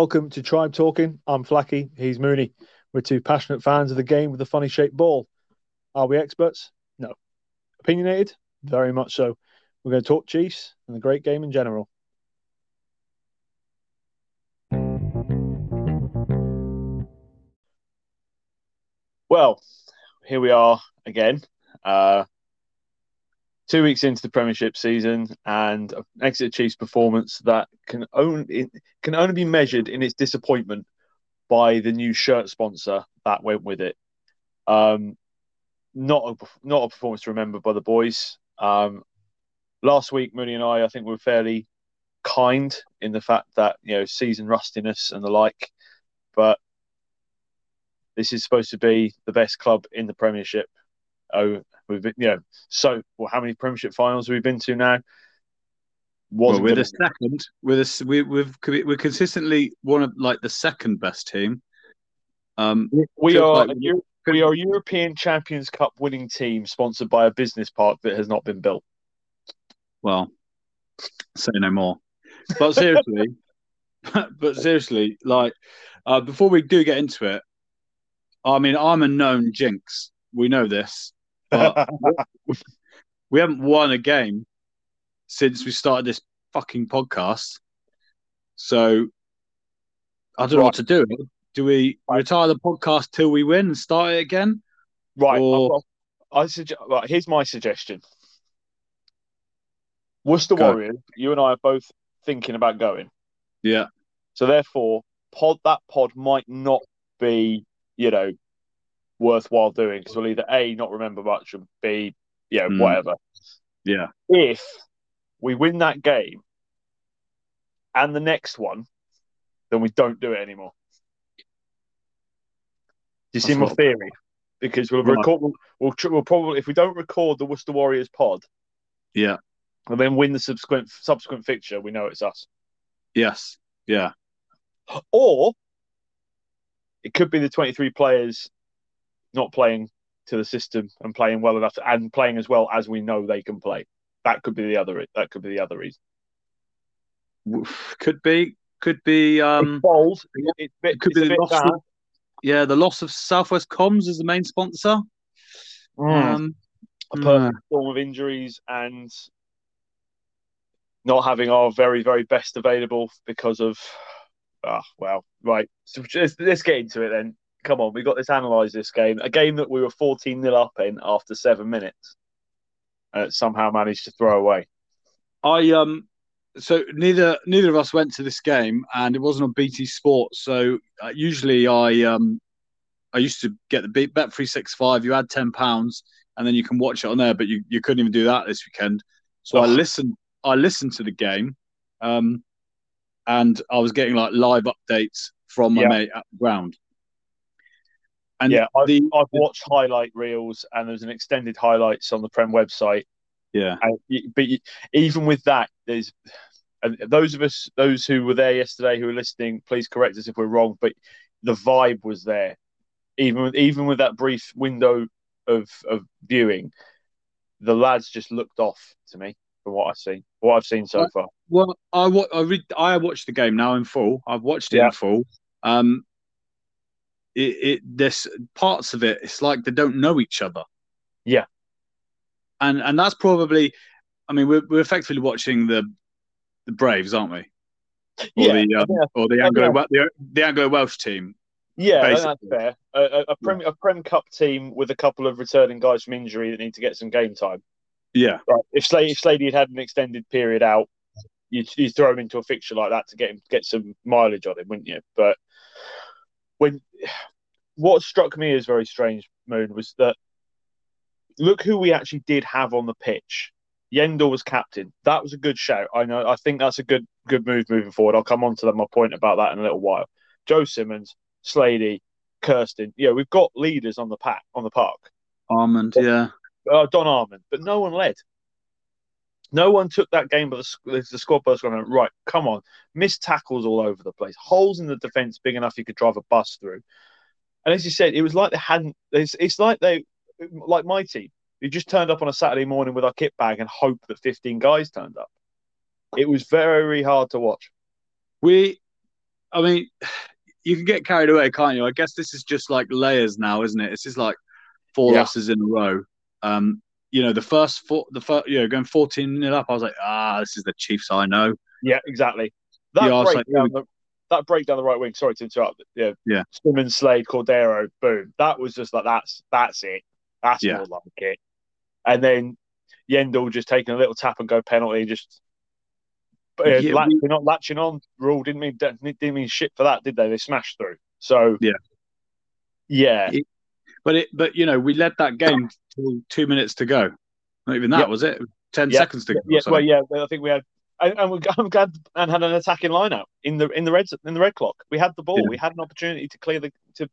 Welcome to Tribe Talking. I'm Flacky. He's Mooney. We're two passionate fans of the game with a funny shaped ball. Are we experts? No. Opinionated? Very much so. We're going to talk Chiefs and the great game in general. Well, here we are again. Uh, two weeks into the Premiership season, and an Exeter Chiefs performance that can only can only be measured in its disappointment by the new shirt sponsor that went with it. Um, not a, not a performance to remember by the boys. Um, last week, Mooney and I, I think, were fairly kind in the fact that you know season rustiness and the like, but this is supposed to be the best club in the Premiership. Oh, we've been, you know, so well, how many Premiership finals have we been to now? Wasn't well, we're the second. We're the, we, we've we're consistently one of like the second best team. Um, we are like, we are a European Champions Cup winning team sponsored by a business park that has not been built. Well, say no more. But seriously, but seriously, like uh, before we do get into it, I mean, I'm a known jinx. We know this, but we haven't won a game since we started this fucking podcast. So I don't right. know what to do. Do we right. retire the podcast till we win and start it again? Right. Or... I, I suggest. Right. Here's my suggestion. Worcester Go. Warriors. You and I are both thinking about going. Yeah. So therefore, pod that pod might not be you know, worthwhile doing because we'll either A, not remember much, and B, yeah, mm. whatever. Yeah. If we win that game and the next one, then we don't do it anymore. Do you see my theory? Because we'll right. record, we'll, we'll, we'll probably, if we don't record the Worcester Warriors pod, yeah, and then win the subsequent subsequent fixture, we know it's us. Yes. Yeah. Or it could be the 23 players not playing to the system and playing well enough and playing as well as we know they can play. That could be the other. That could be the other reason. Could be. Could be. Um, it's bold. It, it could be the loss. Of, yeah, the loss of Southwest Comms as the main sponsor. Mm. Um, a perfect mm. storm of injuries and not having our very very best available because of Ah, well, right. So just, let's get into it then. Come on, we got this analyze this game. A game that we were 14 0 up in after seven minutes, and somehow managed to throw away. I um, so neither neither of us went to this game, and it wasn't on BT Sports. So uh, usually I um, I used to get the bet three six five. You add ten pounds, and then you can watch it on there. But you, you couldn't even do that this weekend. So oh. I listened. I listened to the game. Um, and I was getting like live updates from my yeah. mate at the ground. And yeah, I've, the, I've watched highlight reels, and there's an extended highlights on the Prem website. Yeah, and, but even with that, there's and those of us, those who were there yesterday, who are listening, please correct us if we're wrong. But the vibe was there, even with even with that brief window of of viewing, the lads just looked off to me from what I've seen, what I've seen so far. Well, I I read I watched the game now in full. I've watched it yeah. in full. Um, it, it this parts of it, it's like they don't know each other. Yeah, and and that's probably, I mean, we're we're effectively watching the the Braves, aren't we? Or yeah, the um, yeah. or the Anglo yeah. the, the Anglo Welsh team. Yeah, that's fair. A, a, Prem, a Prem Cup team with a couple of returning guys from injury that need to get some game time. Yeah. Right. If Slade, if Slade had had an extended period out, you'd, you'd throw him into a fixture like that to get him get some mileage on him, wouldn't you? But when what struck me as very strange, Moon, was that look who we actually did have on the pitch. Yeandle was captain. That was a good shout. I know. I think that's a good good move moving forward. I'll come on to my point about that in a little while. Joe Simmonds, Slady, Kirsten. Yeah, we've got leaders on the pack on the park. Armand, yeah uh, Don Armand, but no one led. No one took that game, but the, the squad burst going, right, come on. Missed tackles all over the place. Holes in the defence big enough you could drive a bus through. And as you said, it was like they hadn't, it's, it's like they, like my team, you just turned up on a Saturday morning with our kit bag and hoped that 15 guys turned up. It was very hard to watch. We, I mean, you can get carried away, can't you? I guess this is just like layers now, isn't it? This is like four Yeah. losses in a row. Um, you know, the first four, the first, you know, going fourteen nil up, I was like, ah, this is the Chiefs I know. Yeah, exactly. That Yeah, break like, down the that break down the right wing. Sorry to interrupt. Yeah, Yeah. Simmonds, Slade, Cordero, boom. That was just like that's that's it. That's Yeah. more like it. And then Yeandle just taking a little tap and go penalty, just uh, Yeah, latching we- on, latching on rule didn't mean didn't mean shit for that, did they? They smashed through. So Yeah. yeah, But it, but you know, we led that game till two minutes to go. Not even that Yep. was it. Ten Yeah. seconds to go. yeah. Well, yeah. I think we had. And, and we I'm glad and had an attacking line out in the in the red in the red clock. We had the ball. Yeah. We had an opportunity to clear the to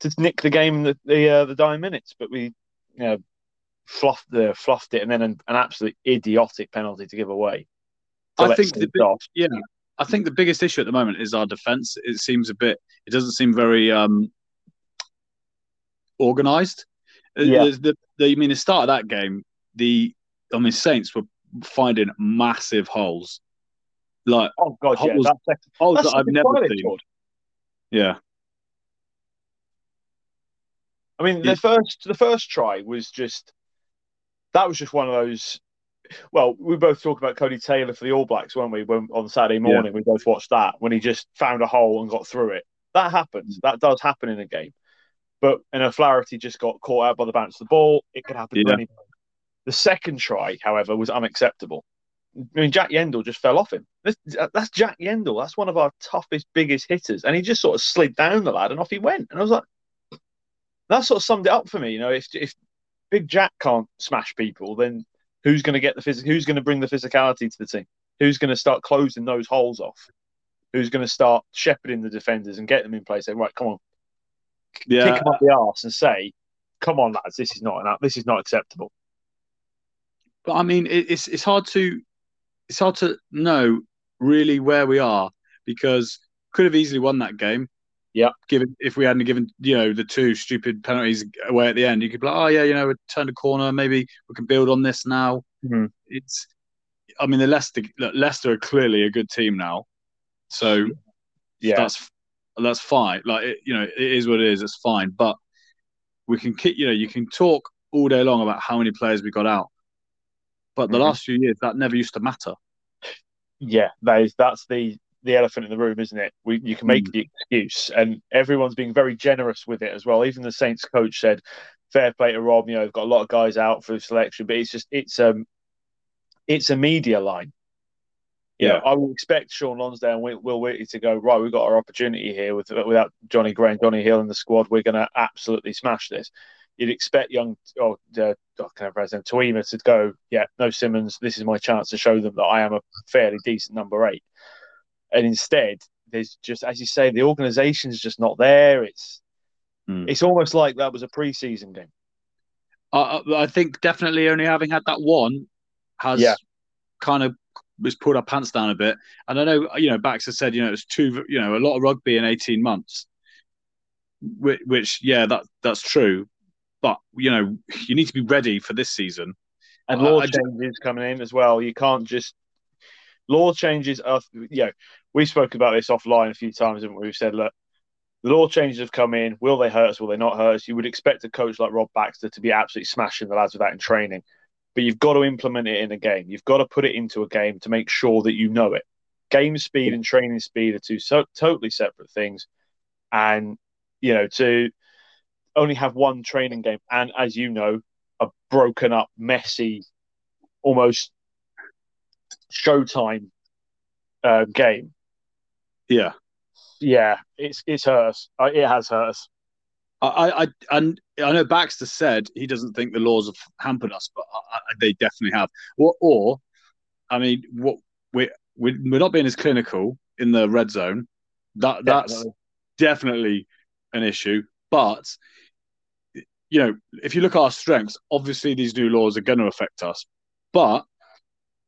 to nick the game the the, uh, the dying minutes, but we you know fluffed the fluffed it and then an, an absolute idiotic penalty to give away. I think the big- Yeah, I think the biggest issue at the moment is our defense. It seems a bit. It doesn't seem very um organized. Uh, Yeah. The, the, I mean, the start of that game, the I mean, Saints were finding massive holes, like Oh god, yeah, Holes- that second, holes that that I've never seen. Yeah, I mean, Yeah. the first the first try was just that was just one of those. Well, we both talked about Codie Taylor for the All Blacks, weren't we? When on Saturday morning, we both watched that when he just found a hole and got through it. That happens. That does happen in a game. But and O'Flaherty just got caught out by the bounce of the ball. It could happen to anybody. The second try, however, was unacceptable. I mean, Jack Yeandle just fell off him. That's, that's Jack Yeandle. That's one of our toughest, biggest hitters, and he just sort of slid down the lad and off he went. And I was like, that sort of summed it up for me. You know, if if Big Jack can't smash people, then who's going to get the phys- Who's going to bring the physicality to the team? Who's going to start closing those holes off? Who's going to start shepherding the defenders and get them in place? Say, right, come on, yeah. kick them up the arse and say, "Come on, lads, this is not enough. This is not acceptable." But I mean, it, it's it's hard to it's hard to know really where we are because could have easily won that game. Yeah. Given if we hadn't given you know the two stupid penalties away at the end, you could be like, oh yeah, you know, we turned a corner. Maybe we can build on this now. Mhm. It's, I mean, the Leicester look, Leicester are clearly a good team now, so Yeah, that's that's fine. Like it, you know, it is what it is. It's fine, but we can keep. You know, you can talk all day long about how many players we got out, but the Mhm. last few years that never used to matter. yeah. That is that's the the elephant in the room, isn't it? We you can make Mm. the excuse, and everyone's being very generous with it as well. Even the Saints coach said, "Fair play to Rob. You know, they've got a lot of guys out for selection, but it's just it's um it's a media line." You know, Yeah. I would expect Sean Lonsdale and Will, Will Whitley to go right. We've got our opportunity here with without Jonny Gray and Jonny Hill in the squad. We're going to absolutely smash this. You'd expect young oh, uh, can I pronounce him? Tuima to go. Yeah, no Simmonds. This is my chance to show them that I am a fairly decent number eight. And instead, there's just as you say, the organisation's just not there. It's Hmm. it's almost like that was a pre-season game. I, I I think definitely only having had that one has Yeah. kind of was pulled our pants down a bit. And I know you know Baxter said you know it's two you know a lot of rugby in eighteen months, which, which yeah that that's true, but you know you need to be ready for this season. And law I changes coming in as well. You can't just law changes are you know, we spoke about this offline a few times and we've said, look, the law changes have come in. Will they hurt us? Will they not hurt us? You would expect a coach like Rob Baxter to be absolutely smashing the lads with that in training. But you've got to implement it in a game. You've got to put it into a game to make sure that you know it. Game speed and training speed are two so, totally separate things. And, you know, to only have one training game and, as you know, a broken up, messy, almost showtime uh, game. Yeah, Yeah, it's it's hurt us. Uh, It has hurt us. I, I and I know Baxter said he doesn't think the laws have hampered us, but I, I, they definitely have. Or, or I mean, what we we we're not being as clinical in the red zone. That that's Definitely. definitely an issue. But you know, if you look at our strengths, obviously these new laws are going to affect us. But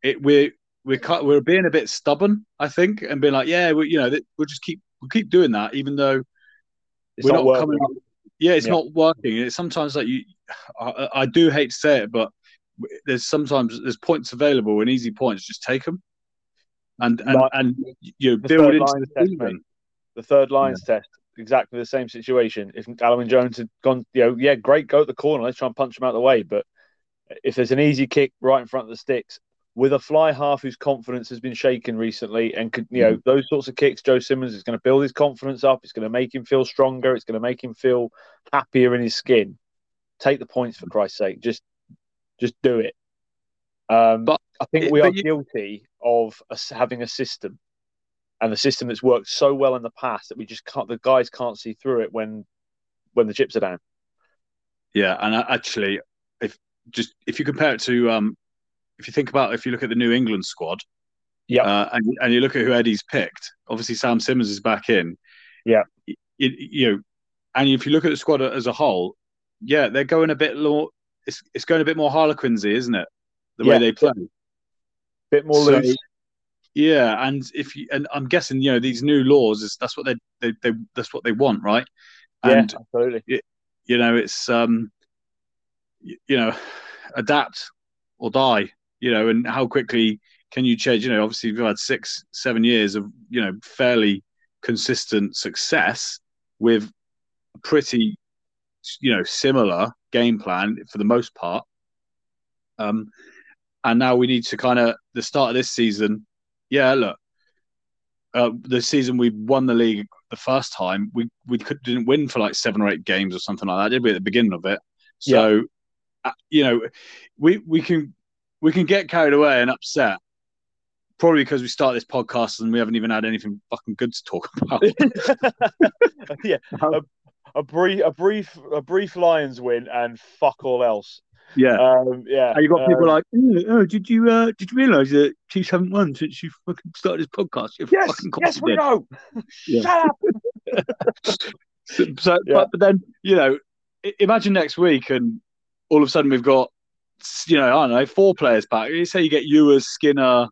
it we're we're we're being a bit stubborn, I think, and being like, yeah, we, you know, we'll just keep we'll keep doing that, even though It's we're not, not, coming up. Yeah, it's Yeah. not working. It's sometimes like you, I, I do hate to say it, but there's sometimes there's points available and easy points. Just take them. and and, Like- and you The build third into line the test, mate. The third lines test, exactly the same situation. If Alun Wyn Jones had gone, you know, yeah, great, go at the corner, let's try and punch him out of the way. But if there's an easy kick right in front of the sticks with a fly half whose confidence has been shaken recently, and could, you know, those sorts of kicks, Joe Simmonds is going to build his confidence up. It's going to make him feel stronger. It's going to make him feel happier in his skin. Take the points for Christ's sake. Just, just do it. Um, But- I think we are you- guilty of us having a system and the system that's worked so well in the past that we just can't the guys can't see through it when when the chips are down Yeah, and uh, actually, if just if you compare it to um, if you think about if you look at the New England squad, Yeah. uh, and and you look at who Eddie's picked, obviously Sam Simmonds is back in. Yeah. you, you know, and if you look at the squad as a whole, yeah, they're going a bit more. It's it's going a bit more Harlequinsy, isn't it? The way they play. bit more So- loose Yeah, and if you and I'm guessing you know these new laws is that's what they they, they that's what they want, right? yeah And absolutely you know it's um you know adapt or die you know and how quickly can you change you know obviously we've had six seven years of you know fairly consistent success with a pretty you know similar game plan for the most part um and now we need to kind of the start of this season yeah look uh, the season we won the league the first time, we we could, didn't win for like seven or eight games or something like that, did we? At the beginning of it, so uh, you know, we we can we can get carried away and upset, probably because we start this podcast and we haven't even had anything fucking good to talk about. yeah a, a brief a brief a brief lions win and fuck all else yeah, um yeah and you got people um, like, oh, oh, did you uh, did you realise that Chiefs haven't won since you fucking started this podcast? You yes fucking yes we know Yeah. shut up So, so Yeah. but, but then you know, imagine next week, and all of a sudden we've got, you know, I don't know, four players back. You say you get Ewers, Skinner,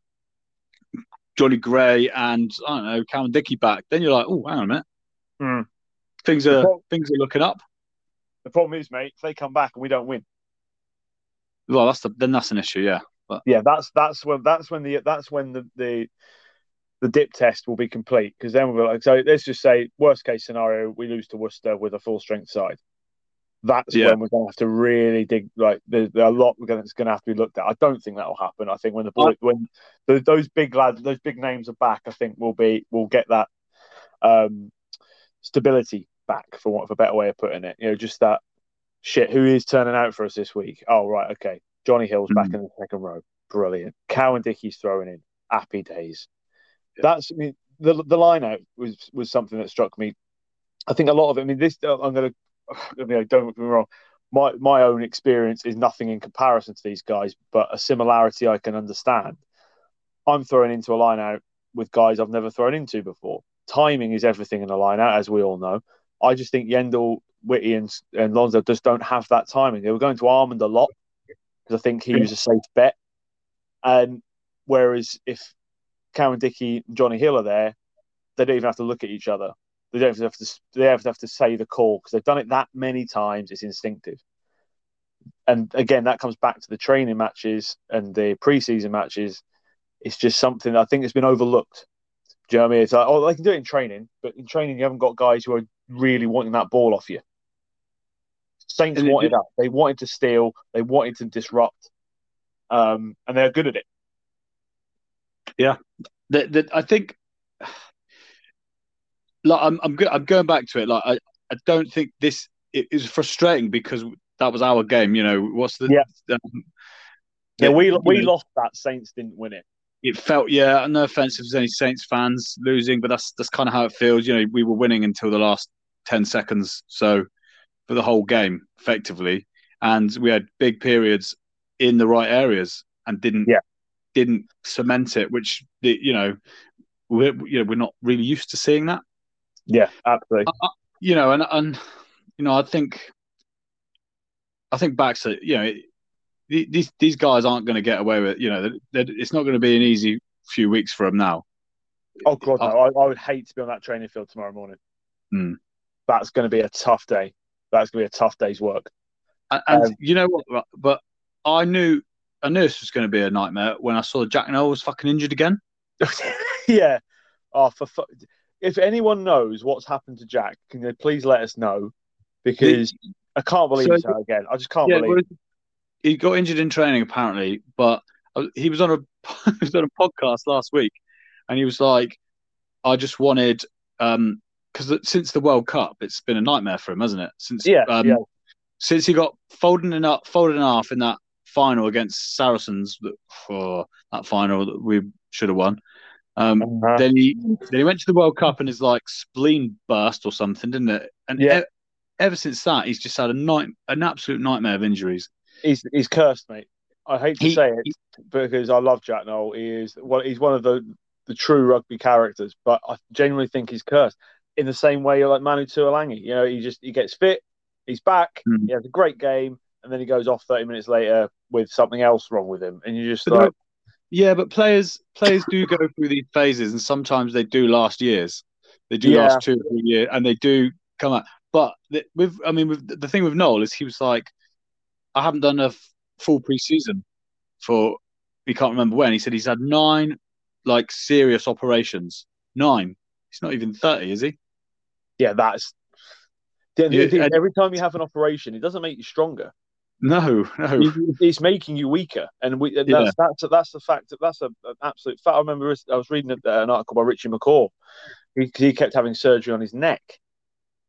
Jonny Gray, and I don't know, Cam Dickie back. Then you're like, oh, hang on a minute, Hmm. things are Well- things are looking up. the problem is mate if they come back and we don't win Well, that's the then that's an issue, yeah. But yeah that's that's when that's when the that's when the the the dip test will be complete because then we'll be like so let's just say worst case scenario we lose to Worcester with a full strength side that's Yeah. when we're going to have to really dig like there's, there's a lot we're going to, have to be looked at. I don't think that will happen. I think when the boy when the, those big lads those big names are back I think we'll be we'll get that um stability back for want of a better way of putting it. You know just that shit who is turning out for us this week? Oh right okay. Jonny Hill's back Mhm. in the second row. Brilliant. Cowan-Dickie's throwing in. Happy days. Yeah. that's I mean the the line out was was something that struck me. I think a lot of it I mean this I'm going to I mean, don't get me wrong. My my own experience is nothing in comparison to these guys but a similarity I can understand. I'm throwing into a line out with guys I've never thrown into before. Timing is everything in a line out as we all know. I just think Yeandle Witty and, and Lonzo just don't have that timing. They were going to Armand a lot because I think he was a safe bet. And whereas if Cameron Dickie and Jonny Hill are there, they don't even have to look at each other. They don't have to. They have to, have to say the call because they've done it that many times. It's instinctive. And again, that comes back to the training matches and the preseason matches. It's just something I think has been overlooked. Do you know what I mean? It's like, oh, they can do it in training, but in training, you haven't got guys who are really wanting that ball off you. Saints And it- wanted that. They wanted to steal. They wanted to disrupt. Um, and they're good at it. that that I think like I'm I'm go- I'm going back to it. Like I, I don't think this it is frustrating because that was our game. You know, what's the Yeah. um, Yeah, we we know, lost that. Saints didn't win it. it felt yeah. No offense if there's any Saints fans losing, but that's that's kind of how it feels. You know, we were winning until the last ten seconds, so for the whole game effectively, and we had big periods in the right areas and didn't Yeah. didn't cement it, which you know we're you know we're not really used to seeing that. Yeah, absolutely. you know, and and you know, I think, I think Baxter, you know, the- these these guys aren't going to get away with, you know, it's not going to be an easy few weeks for them now. Oh god, no. I, I would hate to be on that training field tomorrow morning. Hmm. That's going to be a tough day. That's going to be a tough day's work. And, and Um, you know what? But I knew I knew this was going to be a nightmare when I saw Jack Nowell was fucking injured again. yeah. Oh, for fu- if anyone knows what's happened to Jack, can they please let us know? Because I can't believe So- so again. I just can't Yeah, believe. well, he got injured in training apparently, but uh, he was on a he was on a podcast last week, and he was like, "I just wanted um because since the World Cup, it's been a nightmare for him, hasn't it? Since Yeah, um, yeah. since he got folded in up, folded in half in that final against Saracens, that for that final that we should have won. Um, Uh-huh. then he then he went to the World Cup and his like spleen burst or something, didn't it? And Yeah. e- ever since that, he's just had a night an absolute nightmare of injuries. he's he's cursed, mate. I hate to He- say it because I love Jack Nowell. He is well, he's one of the the true rugby characters, but I genuinely think he's cursed. In the same way, you're like Manu Tuilagi, you know, he just he gets fit, he's back, Mm. he has a great game, and then he goes off thirty minutes later with something else wrong with him, and you just But like, Yeah, but players players do go through these phases, and sometimes they do last years. They do Yeah. last two or three years, and they do come out. But the, with, I mean, with the thing with Nowell is he was like, I haven't done a f- full preseason for. He can't remember when. He said he's had nine, like serious operations. Nine. He's not even thirty, is he? yeah, that's. The, the Yeah, thing and- every time you have an operation, it doesn't make you stronger. No, no. It- it's making you weaker, and we and that's that's that's the fact that that's a, an absolute fact. I remember I was reading an article by Richie McCaw. He, he kept having surgery on his neck,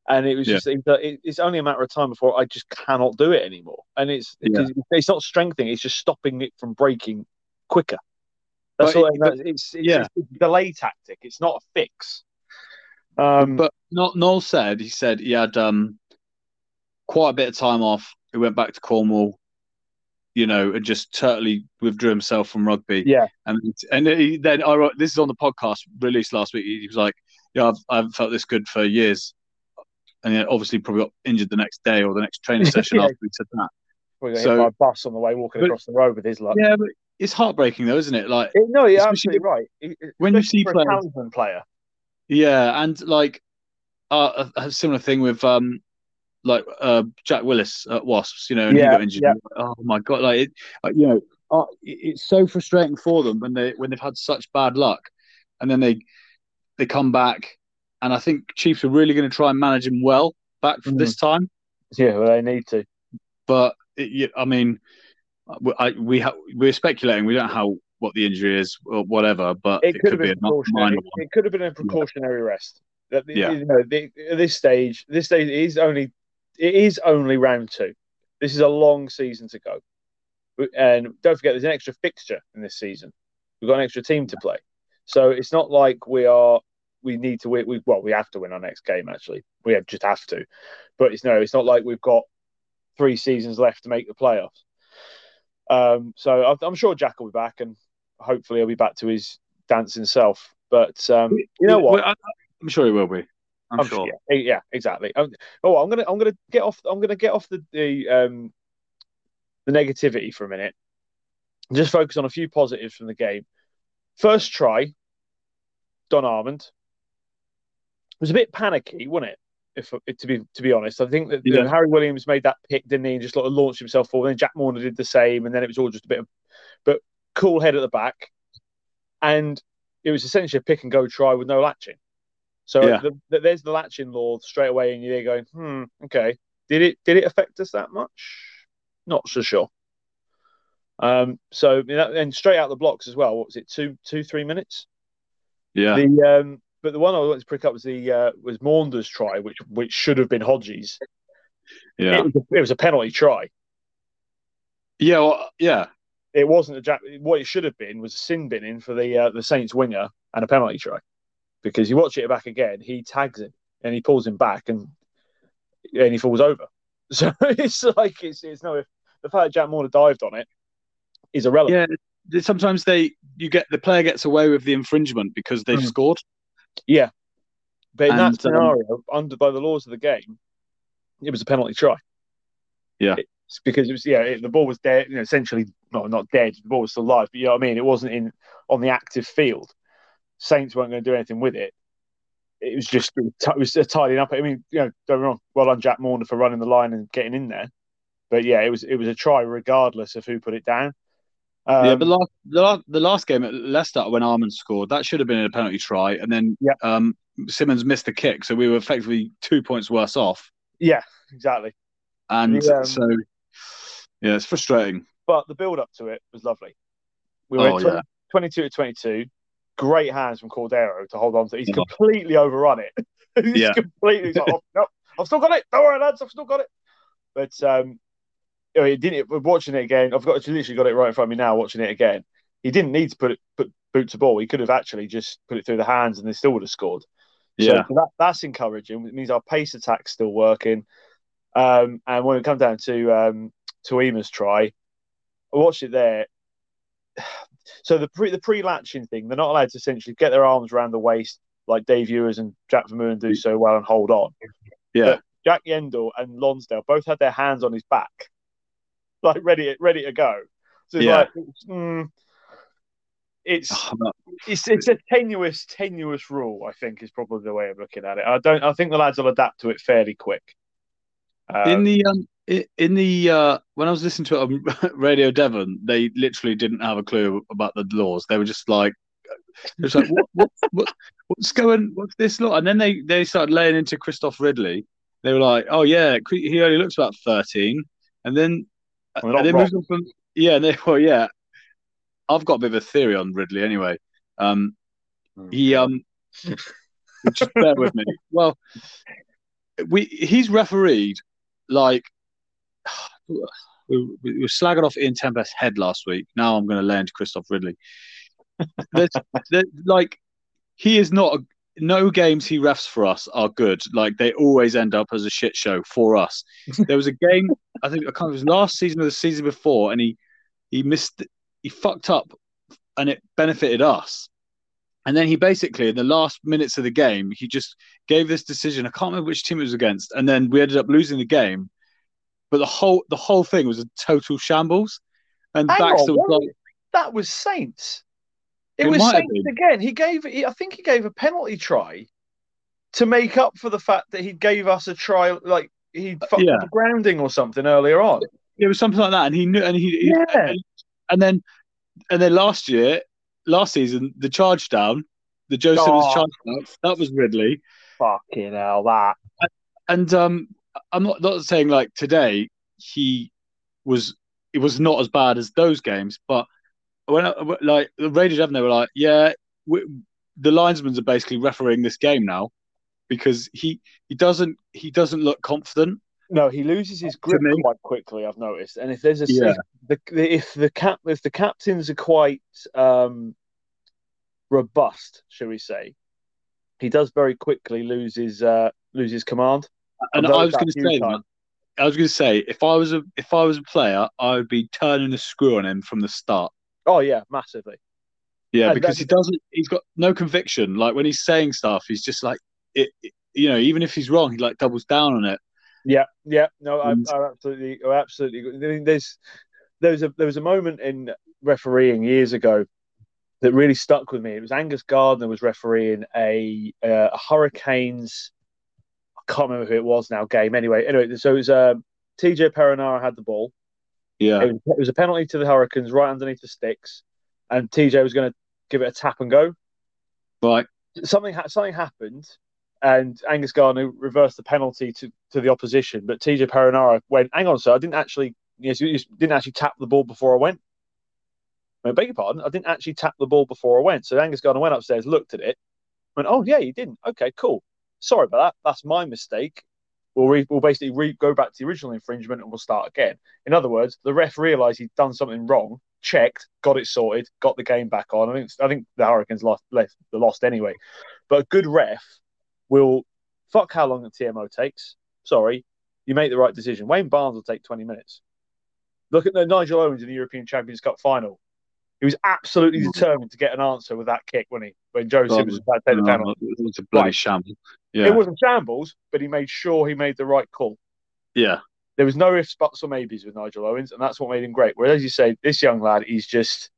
and it was Yeah. just it, it- it's only a matter of time before I just cannot do it anymore. And it's Yeah. it's not strengthening; it's just stopping it from breaking quicker. That's all. it- that's- it's, it's, yeah. it's a delay tactic. It's not a fix. Um, But not Nowell said he said he had um quite a bit of time off. He went back to Cornwall, you know, and just totally withdrew himself from rugby. yeah, And and he, then I wrote this is on the podcast released last week. He was like, "Yeah, I've, I haven't felt this good for years." And then obviously probably got injured the next day or the next training session Yeah. after he said that. we So- hit by a bus on the way walking But- across the road with his luck. Yeah, but it's heartbreaking though, isn't it? Like, It- no, you're absolutely right. It- when you see for a players- player. Yeah, and like uh, a, a similar thing with um like uh Jack Willis at Wasps, you know, and he got injured. yeah. Oh my god, like it, uh, you know, uh, it's so frustrating for them when they when they've had such bad luck, and then they they come back, and I think Chiefs are really going to try and manage him well back for Mhm. this time. Yeah, well, they need to. But it, I mean, we- I, we ha- we're speculating. We don't know how what the injury is or whatever, but It it, could could have be been a minor precautionary. one. It could have been a precautionary rest. That Yeah. you know, the, at this stage, this stage is only it is only round two. This is a long season to go, and don't forget, there's an extra fixture in this season. We've got an extra team to play, so it's not like we are we need to win. We well, we have to win our next game. Actually, we have, just have to. But it's no, it's not like we've got three seasons left to make the playoffs. Um, so I'm, sure Jack will be back, and hopefully he'll be back to his dancing self. But um, you know what? I'm sure he will be. I'm, I'm sure. Yeah, yeah, exactly. Um, oh, I'm gonna I'm gonna get off. I'm gonna get off the the um the negativity for a minute. and Just focus on a few positives from the game. First try, Don Armand was a bit panicky, wasn't it? If to be to be honest, I think that Yeah. Harry Williams made that pick, didn't he? And just sort of launched himself forward. Then Jack Maunder did the same, and then it was all just a bit of, but cool head at the back, and it was essentially a pick and go try with no latching. So Yeah. the, the, there's the latching law straight away, and you're going, hmm, okay. Did it did it affect us that much? Not so sure. Um, so and straight out the blocks as well. What was it? Two two three minutes. Yeah. The um, but the one I wanted to pick up was the uh, was Maunders try, which which should have been Hodges. yeah. It, was a, it was a penalty try. Yeah. Well, yeah. It wasn't a jack. What it should have been was a sin binning for the uh, the Saints winger and a penalty try, because you watch it back again, he tags him and he pulls him back and and he falls over. So it's like it's it's no the fact that Jack Moore dived on it is irrelevant. Yeah. Sometimes they you get the player gets away with the infringement because they've Mm. scored. Yeah, but in And, that um, scenario, under by the laws of the game, it was a penalty try. Yeah. It's because it was yeah it, the ball was dead, you know, essentially no not dead, the ball was still live, but you know what I mean. It wasn't in on the active field. Saints weren't going to do anything with it. It was just it was, t- it was a tidying up. I mean, you know, don't wrong. Well done, Jack Maunder for running the line and getting in there. But yeah, it was it was a try regardless of who put it down. Um, yeah, but last, the, last, the last game at Leicester when Armand scored, that should have been a penalty try, and then Yeah. um, Simmonds missed the kick, so we were effectively two points worse off. yeah, exactly. And The, um, so, yeah, it's frustrating. But the build up to it was lovely. We were Oh, 20 yeah. 22 to 22. Great hands from Cordero to hold on to. He's Yeah. completely overrun it. he's Yeah. completely he's like, oh, no, I've still got it. Don't worry, lads, I've still got it. But um, you know, he didn't. we're Watching it again, I've got literally got it right in front of me now. Watching it again, he didn't need to put it put boot to ball. He could have actually just put it through the hands, and they still would have scored. So Yeah, that, that's encouraging. It means our pace attack's still working. Um, and when it comes down to um, to Ema's try, I watched it there. So the pre the pre latching thing, they're not allowed to essentially get their arms around the waist like Dave Ewers and Jacques Vermeulen do so well and hold on. yeah, Jack Yeandle and Lonsdale both had their hands on his back, like ready ready to go. So it's Yeah. like it's, mm, it's Oh, it's it's a tenuous tenuous rule. I think is probably the way of looking at it. I don't. I think the lads will adapt to it fairly quick. Um, in the um, in the uh, when I was listening to it on Radio Devon, they literally didn't have a clue about the laws. They were just like, it was like, what, what, what, what's going, what's this law? And then they they started laying into Christophe Ridley. They were like, oh yeah, he only looks about thirteen, and then Well, and they moved on from yeah, and they well yeah. I've got a bit of a theory on Ridley anyway. Um, he um, just bear with me. Well, we he's refereed like we, we were slagging off Ian Tempest's head last week. Now I'm going to land Christophe Ridley. There's, there, like he is not. A, no games he refs for us are good. Like they always end up as a shit show for us. There was a game I think I can't. It was last season or the season before, and he he missed. He fucked up, and it benefited us. And then he basically, in the last minutes of the game, he just gave this decision. I can't remember which team it was against, and then we ended up losing the game. But the whole the whole thing was a total shambles. And Hang on, was like, that was Saints. It, It was Saints again. He gave. He, I think he gave a penalty try to make up for the fact that he gave us a try. Like he fucked Yeah. grounding or something earlier on. it was something like that, and he knew, and he, Yeah. and, and then and then last year, last season, the charge down, the Joe Simmonds Oh. charge down, that was Ridley. Fucking hell, that. And um, I'm not not saying like today he was it was not as bad as those games, but when I, like the Devon, they were like, yeah, we, the linesmen are basically refereeing this game now because he he doesn't he doesn't look confident. No, he loses his grip quite quickly. I've noticed, and if there's a Yeah. if the if the cap if the captains are quite um, robust, shall we say, he does very quickly lose his uh, lose his command. And I've was going to say that. times. I was going to say if I was a if I was a player, I would be turning the screw on him from the start. Oh yeah, massively. Yeah, And because he doesn't. He's got no conviction. Like when he's saying stuff, he's just like it. it- you know, even if he's wrong, he like doubles down on it. Yeah, yeah, no, I, I absolutely, I absolutely. I mean, there's there was a there was a moment in refereeing years ago that really stuck with me. It was Angus Gardner was refereeing a, uh, a Hurricanes. I can't remember who it was now. Game anyway. Anyway, so it was uh, TJ Perenara had the ball. Yeah, It was, it was a penalty to the Hurricanes right underneath the sticks, and TJ was going to give it a tap and go. right. something ha- something happened, and Angus Gardner reversed the penalty to, to the opposition. But TJ Perenara went, "Hang on, sir, I didn't actually, yes, you, you didn't actually tap the ball before I went." I beg your pardon, I didn't actually tap the ball before I went. So Angus Gardner went upstairs, looked at it, went, "Oh yeah, you didn't. Okay, cool. Sorry about that. That's my mistake." We'll, re- we'll basically re- go back to the original infringement and we'll start again. In other words, the ref realised he'd done something wrong, checked, got it sorted, got the game back on. I think I think the Hurricanes lost left the lost anyway. But a good ref will fuck how long the TMO takes. Sorry, you make the right decision. Wayne Barnes will take 20 minutes. Look at the Nigel Owens in the European Champions Cup final. He was absolutely Mm. determined to get an answer with that kick when he when Joe God, Simmonds was about to take the penalty. it was a bloody shambles. Yeah, It wasn't shambles, but he made sure he made the right call. yeah, There was no ifs, buts, or maybes with Nigel Owens, and that's what made him great. Whereas, as you say, this young lad, he's just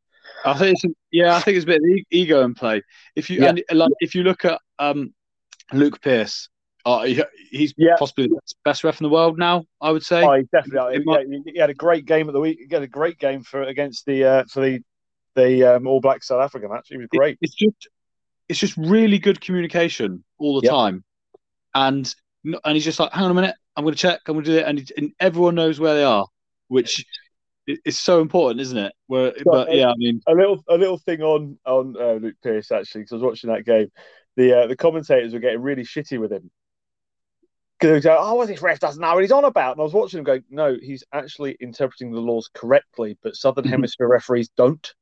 I think it's yeah. I think it's a bit of ego in play. If you Yeah. and like if you look at um Luke Pearce Uh, he, he's Yeah. possibly the best ref in the world now. I would say. Oh, he definitely. It yeah, might- he- he had a great game at the week. He had a great game for against the uh, for the the um, All Black South Africa match. He was It- great. it's just it's just really good communication all the Yep. time, and and he's just like, hang on a minute, I'm going to check, I'm going to do it, and, he- and everyone knows where they are, which is so important, isn't it? Where, but yeah, I mean, a little a little thing on on uh, Luke Pearce actually because I was watching that game. The uh, the commentators were getting really shitty with him because they were going, "Oh, well, this ref doesn't know what he's on about." And I was watching him going, "No, he's actually interpreting the laws correctly, but Southern Mhm. Hemisphere referees don't.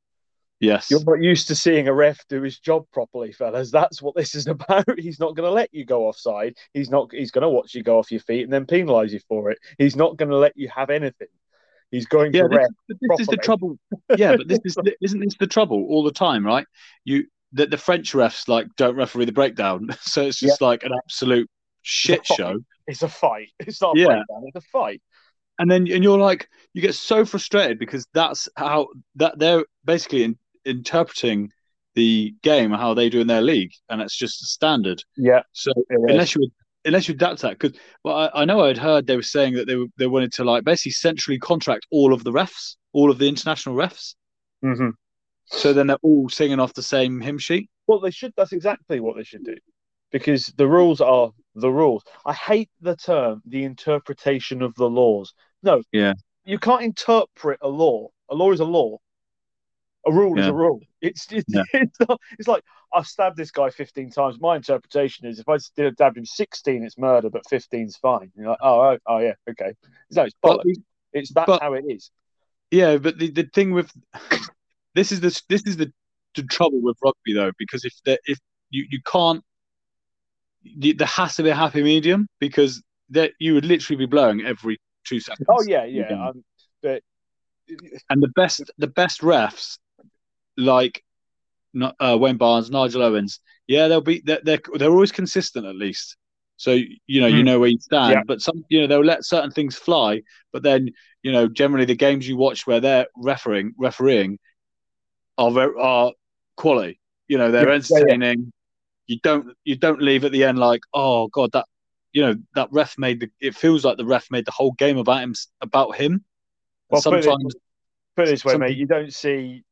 Yes, You're not used to seeing a ref do his job properly, fellas. That's what this is about. He's not going to let you go offside. He's not. He's going to watch you go off your feet and then penalise you for it. He's not going to let you have anything. He's going yeah. to This, ref." this is the trouble. Yeah, but this is isn't this the trouble all the time, right? You that the French refs like don't referee the breakdown, so it's just like an absolute shit fight. show. It's a fight. It's not a Yeah. breakdown. It's a fight. and then and you're like you get so frustrated because that's how that they're basically in, interpreting the game how they do in their league and it's just standard Yeah. so unless you unless you adapt that because well I, I know i'd heard they were saying that they were, they wanted to like basically centrally contract all of the refs all of the international refs Mhm. so then they're all singing off the same hymn sheet Well, they should. That's exactly what they should do, because the rules are the rules. I hate the term the interpretation of the laws. No. Yeah. You can't interpret a law. A law is a law. A rule is a rule. It's it's, Yeah. it's, not, it's like I've stabbed this guy fifteen times. My interpretation is if I stabbed him sixteen, it's murder, but 15's fine. You're like, oh, oh, oh yeah, okay. No, it's but bollocks. It's that's but- how it is. Yeah, but the, the thing with this is the this is the, the trouble with rugby though, because if if you, you can't, you, there has to be a happy medium because that you would literally be blowing every two seconds. Oh yeah, yeah. Yeah. Um, but and the best the best refs like uh, Wayne Barnes, Nigel Owens, yeah, they'll be they're they're, they're always consistent at least. So you know you Hmm. know where you stand, Yeah. but some you know they'll let certain things fly, but then you know generally the games you watch where they're refereeing refereeing are are quality. You know they're Yeah, yeah, yeah. entertaining. You don't you don't leave at the end like oh god that you know that ref made the it feels like the ref made the whole game about him about him. Well, put it- sometimes Put it this way, Some- mate. You don't see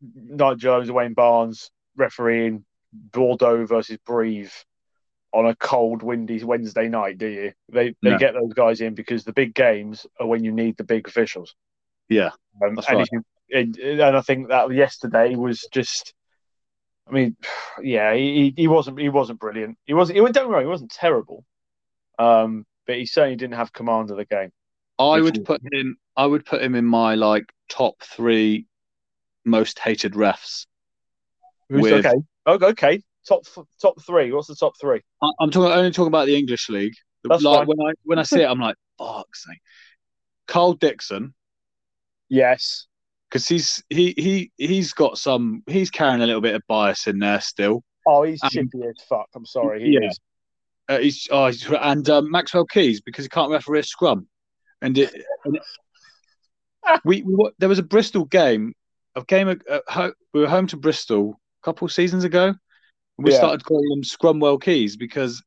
Nigel Jones and Wayne Barnes refereeing Bordeaux versus Brive on a cold, windy Wednesday night, do you? They they No. get those guys in because the big games are when you need the big officials. yeah Um, That's and, right. and, I think that yesterday was just. I mean, yeah, he, he wasn't he wasn't brilliant. He wasn't. He, don't wrong, he wasn't terrible, um, but he certainly didn't have command of the game. I would put him. I would put him in my like top three most hated refs. Who's- With- okay, okay, okay. Top top three. What's the top three? I, I'm talking only talking about the English league. That's like fine. when I when I see it, I'm like, fuck's sake. Karl Dickson, Yes. because he's he he he's got some. He's carrying a little bit of bias in there still. Oh, he's Um, chippy as fuck. I'm sorry. He yeah. is. Uh, he's, oh, he's and um, Maxwell Keys because he can't referee a scrum, and, it, and it- we, we there was a Bristol game, a game at, at ho- we were home to Bristol a couple of seasons ago. And we Yeah. started calling them Scrumwell Keys because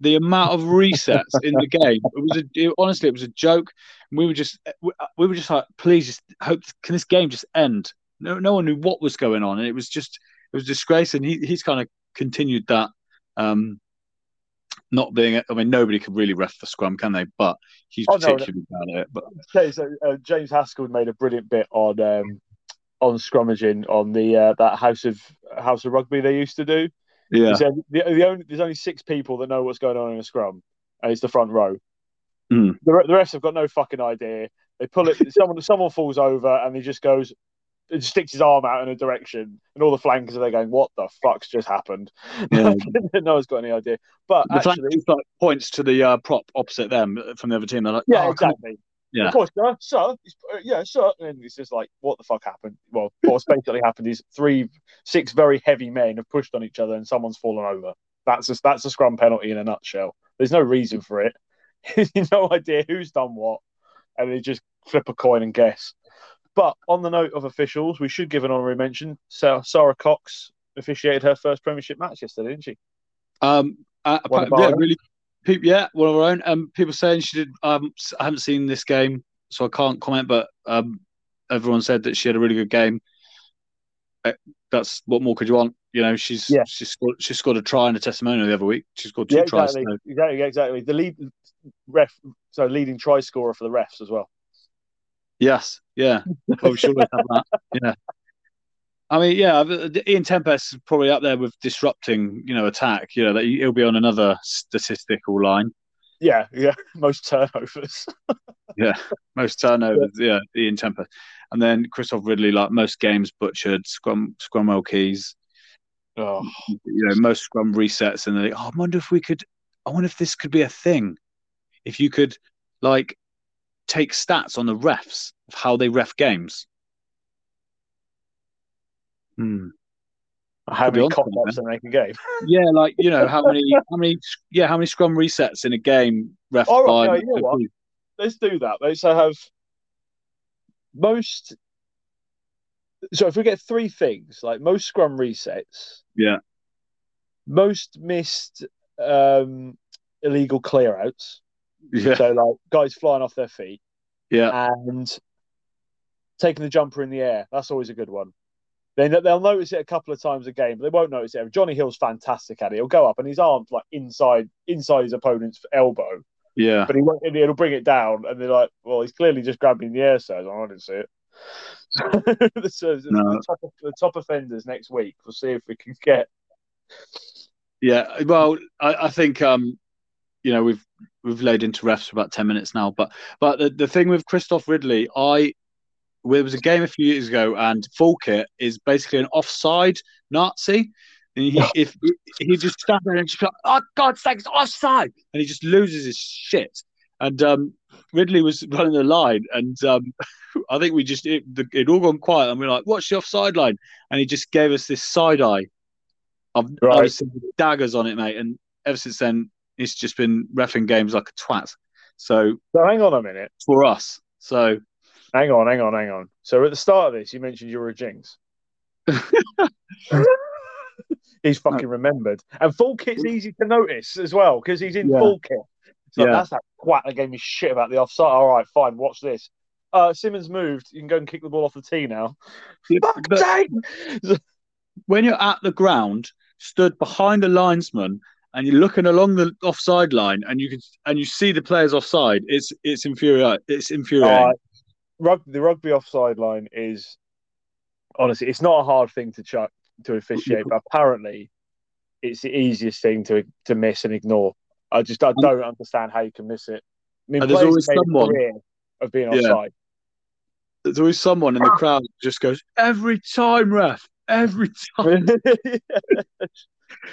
the amount of resets in the game it was a, it- honestly it was a joke. We were just we, we were just like, please, just hope can this game just end? No, no one knew what was going on, and it was just it was disgrace. And he he's kind of continued that. Um, not being, I mean, nobody could really ref the scrum, can they? But he's Oh, no, no. particularly bad at it. But Okay, so uh, James Haskell made a brilliant bit on um, on scrummaging on the uh, that House of House of Rugby they used to do. yeah, said the, the only there's only six people that know what's going on in a scrum, and it's the front row. Mm. The, the refs have got no fucking idea. They pull it. someone someone falls over, and he just goes. Just sticks his arm out in a direction, and all the flankers are there going, "What the fuck's just happened?" Yeah. no one's got any idea. But the actually, just like points to the uh, prop opposite them from the other team. They're like, yeah, oh, exactly. Yeah. Of course, sir, sir, uh, yeah, sir. And it's just like, what the fuck happened? Well, what's basically happened is three, six very heavy men have pushed on each other, and someone's fallen over. That's a, that's a scrum penalty in a nutshell. There's no reason for it. no idea who's done what, and they just flip a coin and guess. But on the note of officials, we should give an honorary mention. Sara, Sara Cox officiated her first Premiership match yesterday, didn't she? Um, uh, yeah, really, people, yeah, one of our own. Um, people saying she did. Um, I haven't seen this game, so I can't comment. But um, everyone said that she had a really good game. Uh, that's what more could you want? You know, she's Yeah. she's scored, she scored a try and a testimonial the other week. She scored two Yeah, tries. exactly, so- exactly, exactly. The lead ref, so leading try scorer for the refs as well. Yes, yeah. Well, we should have that. Yeah. I mean, yeah, Ian Tempest is probably up there with disrupting, you know, attack. You know, that he'll be on another statistical line. Yeah, yeah, most turnovers. Yeah, most turnovers. Yeah, Ian Tempest, and then Christophe Ridley, like most games butchered, scrum scrumwell keys. Oh, You know, most scrum resets, and they. Oh, I wonder if we could. I wonder if this could be a thing. If you could, like, take stats on the refs of how they ref games. Hmm. how many ups they make a game? Yeah, like you know how many, how many, yeah, how many scrum resets in a game ref All by. right, yeah, you know what? Let's do that. Let's have most. So if we get three things, like most scrum resets, Yeah. most missed um, illegal clearouts, Yeah, so like guys flying off their feet, yeah, and taking the jumper in the air. That's always a good one. Then they'll notice it a couple of times a game, but they won't notice it. Jonny Hill's fantastic at it. He'll go up and his arms like inside inside his opponent's elbow, yeah. but he won't. It'll bring it down, and they're like, "Well, he's clearly just grabbing the air." So I didn't see it. so the, No. the, top, the top offenders next week. We'll see if we can get. Yeah, well, I, I think um, you know, we've we've laid into refs for about ten minutes now, but but the, the thing with Christophe Ridley, I there was a game a few years ago, and Fulkit is basically an offside Nazi. And he, if he just stand there and just like, oh God's sake, it's offside, and he just loses his shit. And um, Ridley was running the line, and um, I think we just it it all gone quiet, and we are like, "What's the offside line?" And he just gave us this side eye. I've, Right. Daggers on it, mate, and ever since then, it's just been refing games like a twat. So So hang on a minute. for us, so Hang on, hang on, hang on. So at the start of this, you mentioned you were a jinx. he's fucking remembered. And full kit's easy to notice as well because he's in Yeah. full kit. So Yeah. that's that twat that gave me shit about the offside. All right, fine. Watch this. Uh, Simmonds moved. You can go and kick the ball off the tee now. Fuck but when you're at the ground, stood behind the linesman, and you're looking along the offside line, and you can and you see the players offside, it's it's infuriating. It's infuriating. Uh, rugby, the rugby offside line is honestly, it's not a hard thing to chuck to officiate, but apparently, it's the easiest thing to to miss and ignore. I just I don't understand how you can miss it. I mean, And there's always someone- of being Yeah. offside. There's always someone in the crowd just goes every time, ref, every time.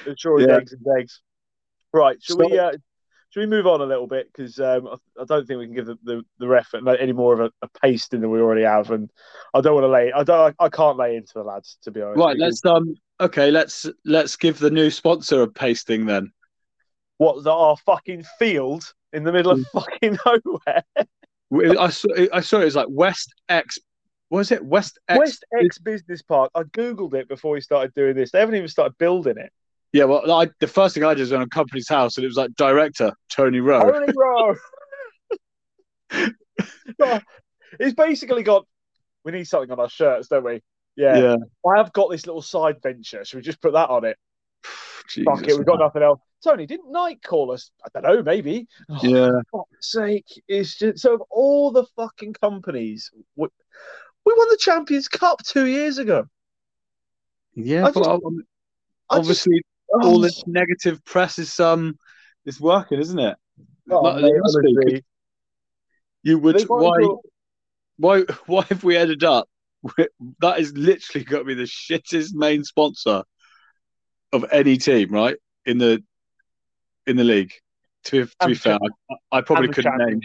It's always Yeah. eggs and eggs. Right, should So- we? Uh, should we move on a little bit because um, I, I don't think we can give the, the, the ref any more of a, a pasting than we already have, and I don't want to lay. I don't. I, can't lay into the lads to be honest. Right, let's um. Okay, let's let's give the new sponsor a pasting then. What's our fucking field in the middle of Mm. fucking nowhere? I saw I saw it was like West X. What was it West X? West X Business Park. I googled it before we started doing this. They haven't even started building it. Yeah, well, I, the first thing I did was on a Companies House, and it was like director Tony Rowe. Tony Rowe. Oh, it's basically got. We need something on our shirts, don't we? Yeah. Yeah, I have got this little side venture. Should we just put that on it? Fuck it, we've got man. nothing else. Tony, didn't Nike call us? I don't know, maybe. Oh, Yeah, For sake. It's just so of all the fucking companies, we, we won the Champions Cup two years ago. yeah, I just- I obviously all this negative press is um is working, isn't it? Oh, mate, it must be, 'cause honestly. You would They might as why why why have we ended up? That is literally got to be the shittest main sponsor of any team, right? In the in the league. To be, to be fair, I, I probably couldn't name.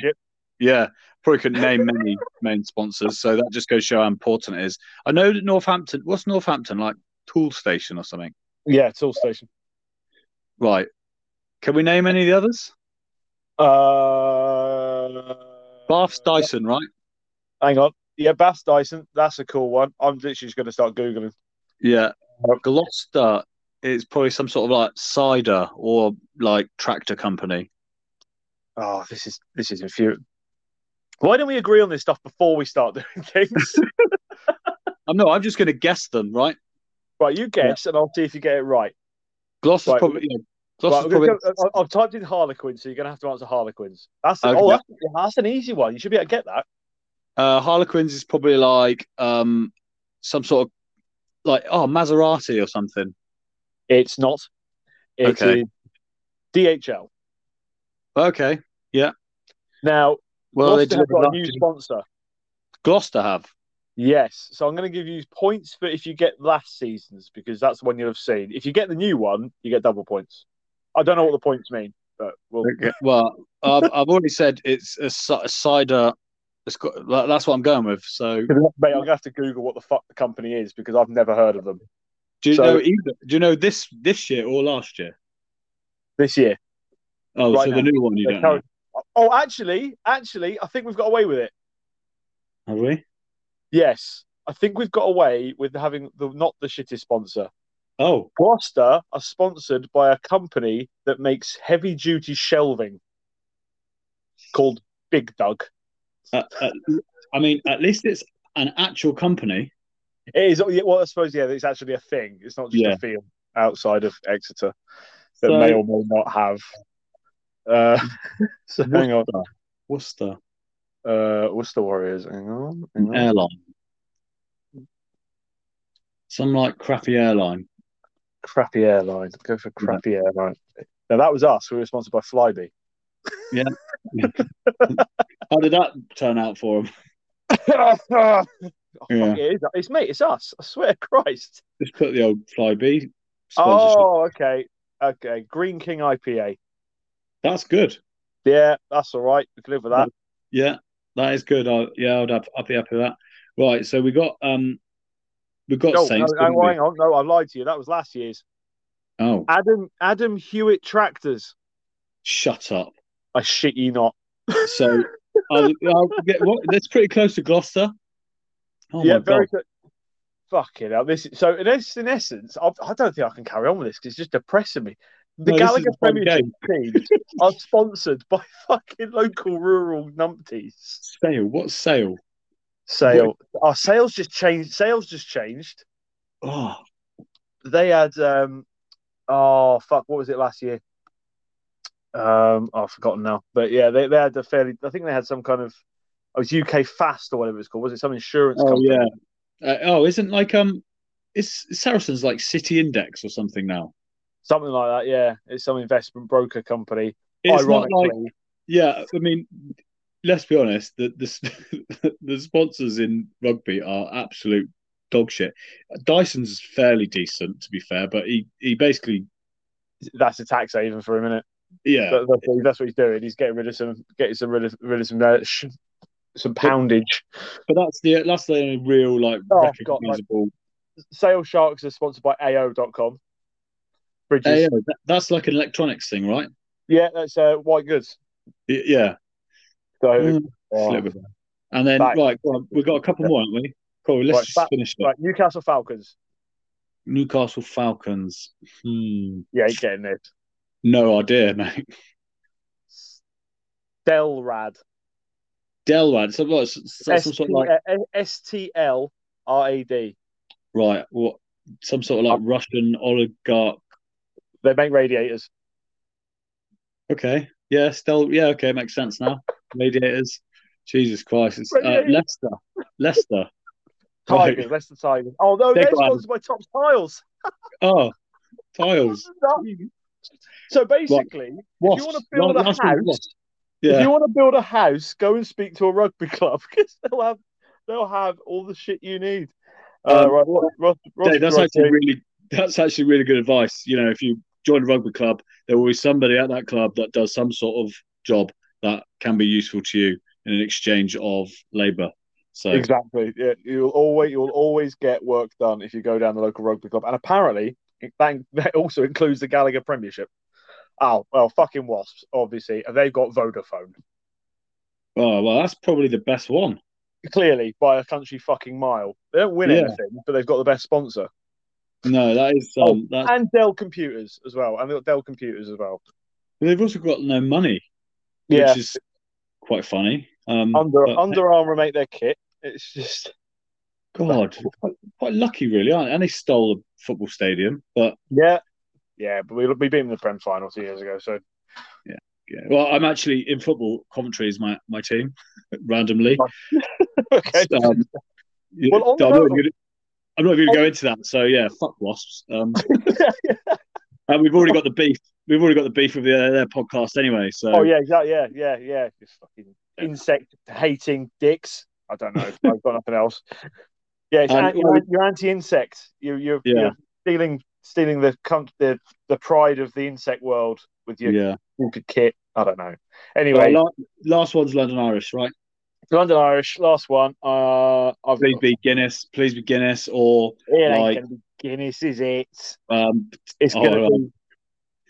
Yeah, probably couldn't name many main sponsors. So that just goes to show how important it is. I know that Northampton. What's Northampton like? Tool station or something? Yeah, Tool Station. Right. Can we name any of the others? Uh, Bath's Dyson, right? hang on. Yeah, Bath's Dyson. That's a cool one. I'm literally just going to start Googling. Yeah. Gloucester is probably some sort of like cider or like tractor company. Oh, this is this is infuriating. Why don't we agree on this stuff before we start doing things? I'm no, I'm just going to guess them, right? Right, you guess, and I'll see if you get it right. Gloucester's Right, probably. Yeah, Right, probably. go- I- I've typed in Harlequins, so you're going to have to answer Harlequins. That's Okay. oh, that's, that's an easy one. You should be able to get that. Uh, Harlequins is probably like um some sort of like oh Maserati or something. It's not. It's Okay. DHL. Okay. Yeah. Now, Well, they Gloucester have got a new sponsor. Gloucester have. Yes, so I'm going to give you points for if you get last season's because that's the one you'll have seen. If you get the new one, you get double points. I don't know what the points mean, but we'll. Well, I've, I've already said it's a, a cider. It's got, that's what I'm going with. So, Mate, I'm going to have to Google what the fuck the company is because I've never heard of them do you So- know either? Do you know this this year or last year? this year. Oh, Right so now. the new one you They're don't know, current- Oh, actually, actually, I think we've got away with it. have we? Yes, I think we've got away with having the not the shittest sponsor. Oh, Gloucester are sponsored by a company that makes heavy duty shelving called BigDug. uh, uh, I mean, at least it's an actual company. It is well, I suppose yeah, it's actually a thing. It's not just Yeah. a field outside of Exeter that So- may or may not have. Uh, so hang on, Worcester uh, the Warriors? Hang on, hang on. airline. Some like crappy airline. crappy airline. Go for crappy airline. Now that was us. We were sponsored by Flybe. Yeah. How did that turn out for them? oh, Yeah. it. It's mate. It's us. I swear to Christ. Just put the old Flybe. Oh, okay, okay. Greene King IPA. That's good. Yeah, that's all right. We can live with that. Yeah, that is good. I, yeah, I'd have, I'd be happy with that. Right, so we got um, we got No, no, Saints. no, didn't hang on. No, I lied to you. That was last year's. Oh, Adam Adam Hewitt Tractors. shut up. I shit you not. So I'll, I'll get what? That's pretty close to Gloucester. Oh yeah, my very god! good. Fucking hell. This is, so in, in essence, I, I don't think I can carry on with this because it's just depressing me. The No, Gallagher Premiership teams are sponsored by fucking local rural numpties. Sale. What's sale? Sale. Our sales just changed. Sales just changed. Oh, They had um oh fuck, what was it last year? Um oh, I've forgotten now. But yeah, they, they had a fairly I think they had some kind of it was UKFast or whatever it's called. Was it some insurance oh company? yeah. Uh, oh, isn't like um, is Saracens like City Index or something now? Something like that, yeah. It's some investment broker company. It's not Ironically. like yeah. I mean, let's be honest. The the the sponsors in rugby are absolute dog shit. Dyson's fairly decent, to be fair, but he he basically that's a tax haven for a minute. yeah. That- that's, what, that's what he's doing. He's getting rid of some, getting some rid of, rid of some, uh, sh- some poundage. But that's the that's the only real like Oh, God, like- recognizable. Sale Sharks are sponsored by AO.com. Bridges. That- that's like an electronics thing, right? Yeah, that's uh, white goods. Yeah. So, Mm, flip with that. And then Back. right, well, we've got a couple more, haven't we? Cool. Let's Right, just back- finish it. right, Newcastle Falcons. Newcastle Falcons. Hmm. Yeah, ain't getting this. No idea, mate. Stelrad. Stelrad. So what? Some sort of like S T L R A D. right. What? Some sort of like Russian oligarch. They make radiators. Okay. Yeah. Still. Yeah. Okay. Makes sense now. Radiators. Jesus Christ. It's uh. Leicester. Leicester. Tigers. Leicester Tigers. Oh no, they're sponsored by Topps Tiles. Oh, tiles. So basically, if you want to build a house, wasps. if you want to build a house, go and speak to a rugby club because they'll have they'll have all the shit you need. Uh, Um, right, Ross, Ross, Ross Dave, that's Ross- actually really that's actually really good advice. You know, if you join a rugby club, there will be somebody at that club that does some sort of job that can be useful to you in an exchange of labour. So Exactly. Yeah, you'll always you'll always get work done if you go down the local rugby club, and apparently that, that also includes the Gallagher Premiership. Oh well, fucking wasps, obviously, and they've got Vodafone oh well, that's probably the best one. clearly by a country fucking mile. They don't win Yeah. anything, but they've got the best sponsor, No, that is Oh, um, that and Dell Computers as well, and they've got Dell Computers as well. they've also got no money. Yeah. which is quite funny. Um, Under but- Under Armour make their kit. It's just God, quite, quite lucky, really, aren't they? And they stole a football stadium, but yeah, yeah. But we we beat them in the Prem final two years ago, so yeah. Yeah. Well, I'm actually in football. Coventry is my my team, randomly. okay. Um, Well, on the note- I'm not even going to go into that. So yeah, fuck wasps. Um, and we've already got the beef. We've already got the beef with their, their podcast anyway. So oh yeah, exactly. Yeah, yeah, yeah. Just fucking insect hating dicks. I don't know. I've got nothing else. Yeah, it's And- an- you're, you're anti-insect. You, you're, Yeah. you're stealing stealing the the the pride of the insect world with your yeah. kit. I don't know. Anyway, la- last one's London Irish, right? London Irish, last one. Uh, I've Please be Guinness. Please be Guinness or It like- gonna be Guinness, is it? um, It's Oh, gonna right. be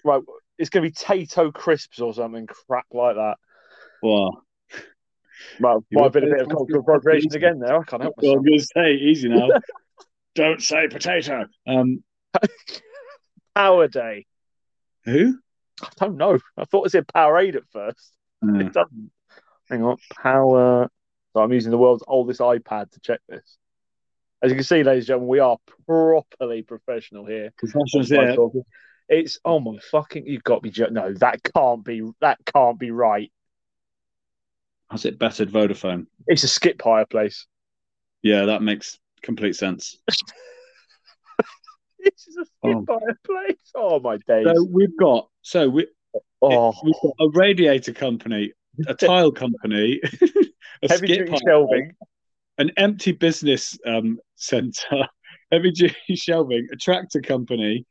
right. It's gonna be Tayto crisps or something crap like that. well, Well, You might have been a bit of cultural appropriations again there. I can't help well, I'm myself. going to say easy now. Don't say potato. Um, Powerday. who? I don't know. I thought it said Powerade at first. Uh, It doesn't. Hang on. Power. So I'm using the world's oldest iPad to check this. As you can see, ladies and gentlemen, we are properly professional here. professionals there. It's oh my fucking! You've got me. jo- No, that can't be. That can't be right. Has it bettered Vodafone? It's a skip hire place. Yeah, that makes complete sense. This is a skip Oh. hire place. Oh my days. So we've got so we oh, we've got a radiator company, a tile company, a heavy skip duty shelving. an empty business um, center, heavy duty shelving, a tractor company.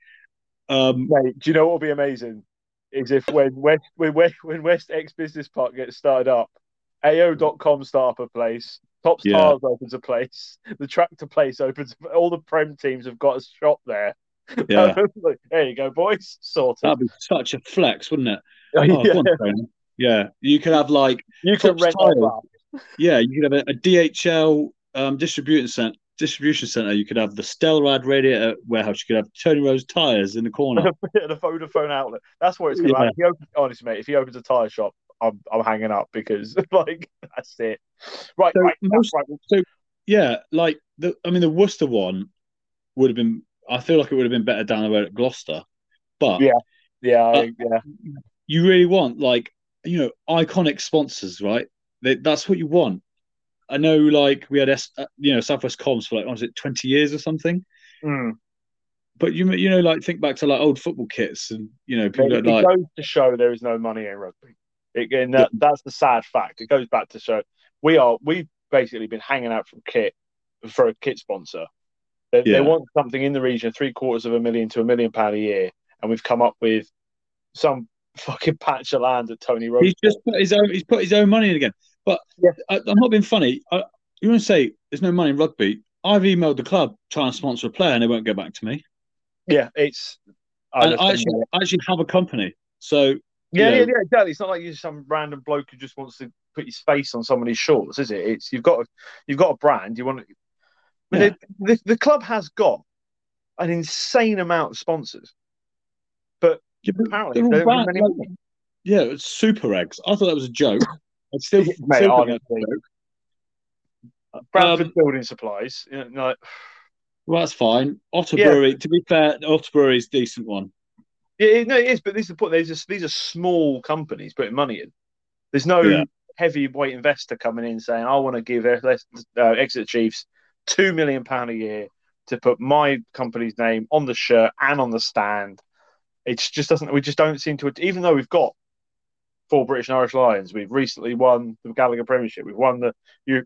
Um, Mate, do you know what will be amazing? Is if when West when West, when West X Business Park gets started up, AO.com start up a place, Topps Yeah. Tires opens a place, the tractor place opens all the Prem teams have got a shop there. yeah, there you go, boys. Sorted. that'd be such a flex, wouldn't it? Oh, Oh, yeah. Go on, Tony. yeah. You could have like You could rent yeah, you could have a, a DHL um, distribution center. Distribution center. You could have the Stelrad radiator warehouse. You could have Tony Rowe's tires in the corner. a Vodafone outlet. That's what it's going to Yeah. be. If he opens, honestly, mate, if he opens a tire shop, I'm, I'm hanging up because, like, that's it. Right, So right, most- right. Yeah, like the I mean the Worcester one would have been. I feel like it would have been better down the road at Gloucester, but Yeah. Yeah, I- Uh, yeah. you really want like you know iconic sponsors, right? They, that's what you want. I know, like we had S, uh, you know Southwest Comms for like what was it twenty years or something, Mm. but you you know like think back to like old football kits and you know people It, it like goes to show there is no money in rugby. It, and that, that's the sad fact. It goes back to show we are we've basically been hanging out from kit for a kit sponsor. They, Yeah. they want something in the region three quarters of a million to a million pound a year, and we've come up with some fucking patch of land at Tony Rowe's. He's just put his own. He's put his own money in again. But Yeah. I, I'm not being funny. I, you want to say there's no money in rugby? I've emailed the club trying to sponsor a player, and they won't get back to me. Yeah, it's. I I actually, I actually have a company, so yeah, you yeah, yeah, exactly. It's not like you're some random bloke who just wants to put his face on somebody's shorts, is it? It's you've got a, you've got a brand. You want to. I mean, the, the the club has got an insane amount of sponsors. Yeah, Apparently, they're all they don't brand- give any like- yeah, it's super eggs. I thought that was a joke. I still, Mate, still think honestly. that's a joke. Bradford Um, Building Supplies. You know, like, Well, that's fine. Otter Yeah. Brewery. To be fair, Otter Brewery's a decent one. yeah, no, it is. But this is the point. There's just, these are small companies putting money in. There's no Yeah. heavyweight investor coming in saying, "I want to give uh, Exeter Chiefs two million pound a year to put my company's name on the shirt and on the stand." It just doesn't. We just don't seem to. Even though we've got four British and Irish Lions, we've recently won the Gallagher Premiership. We've won the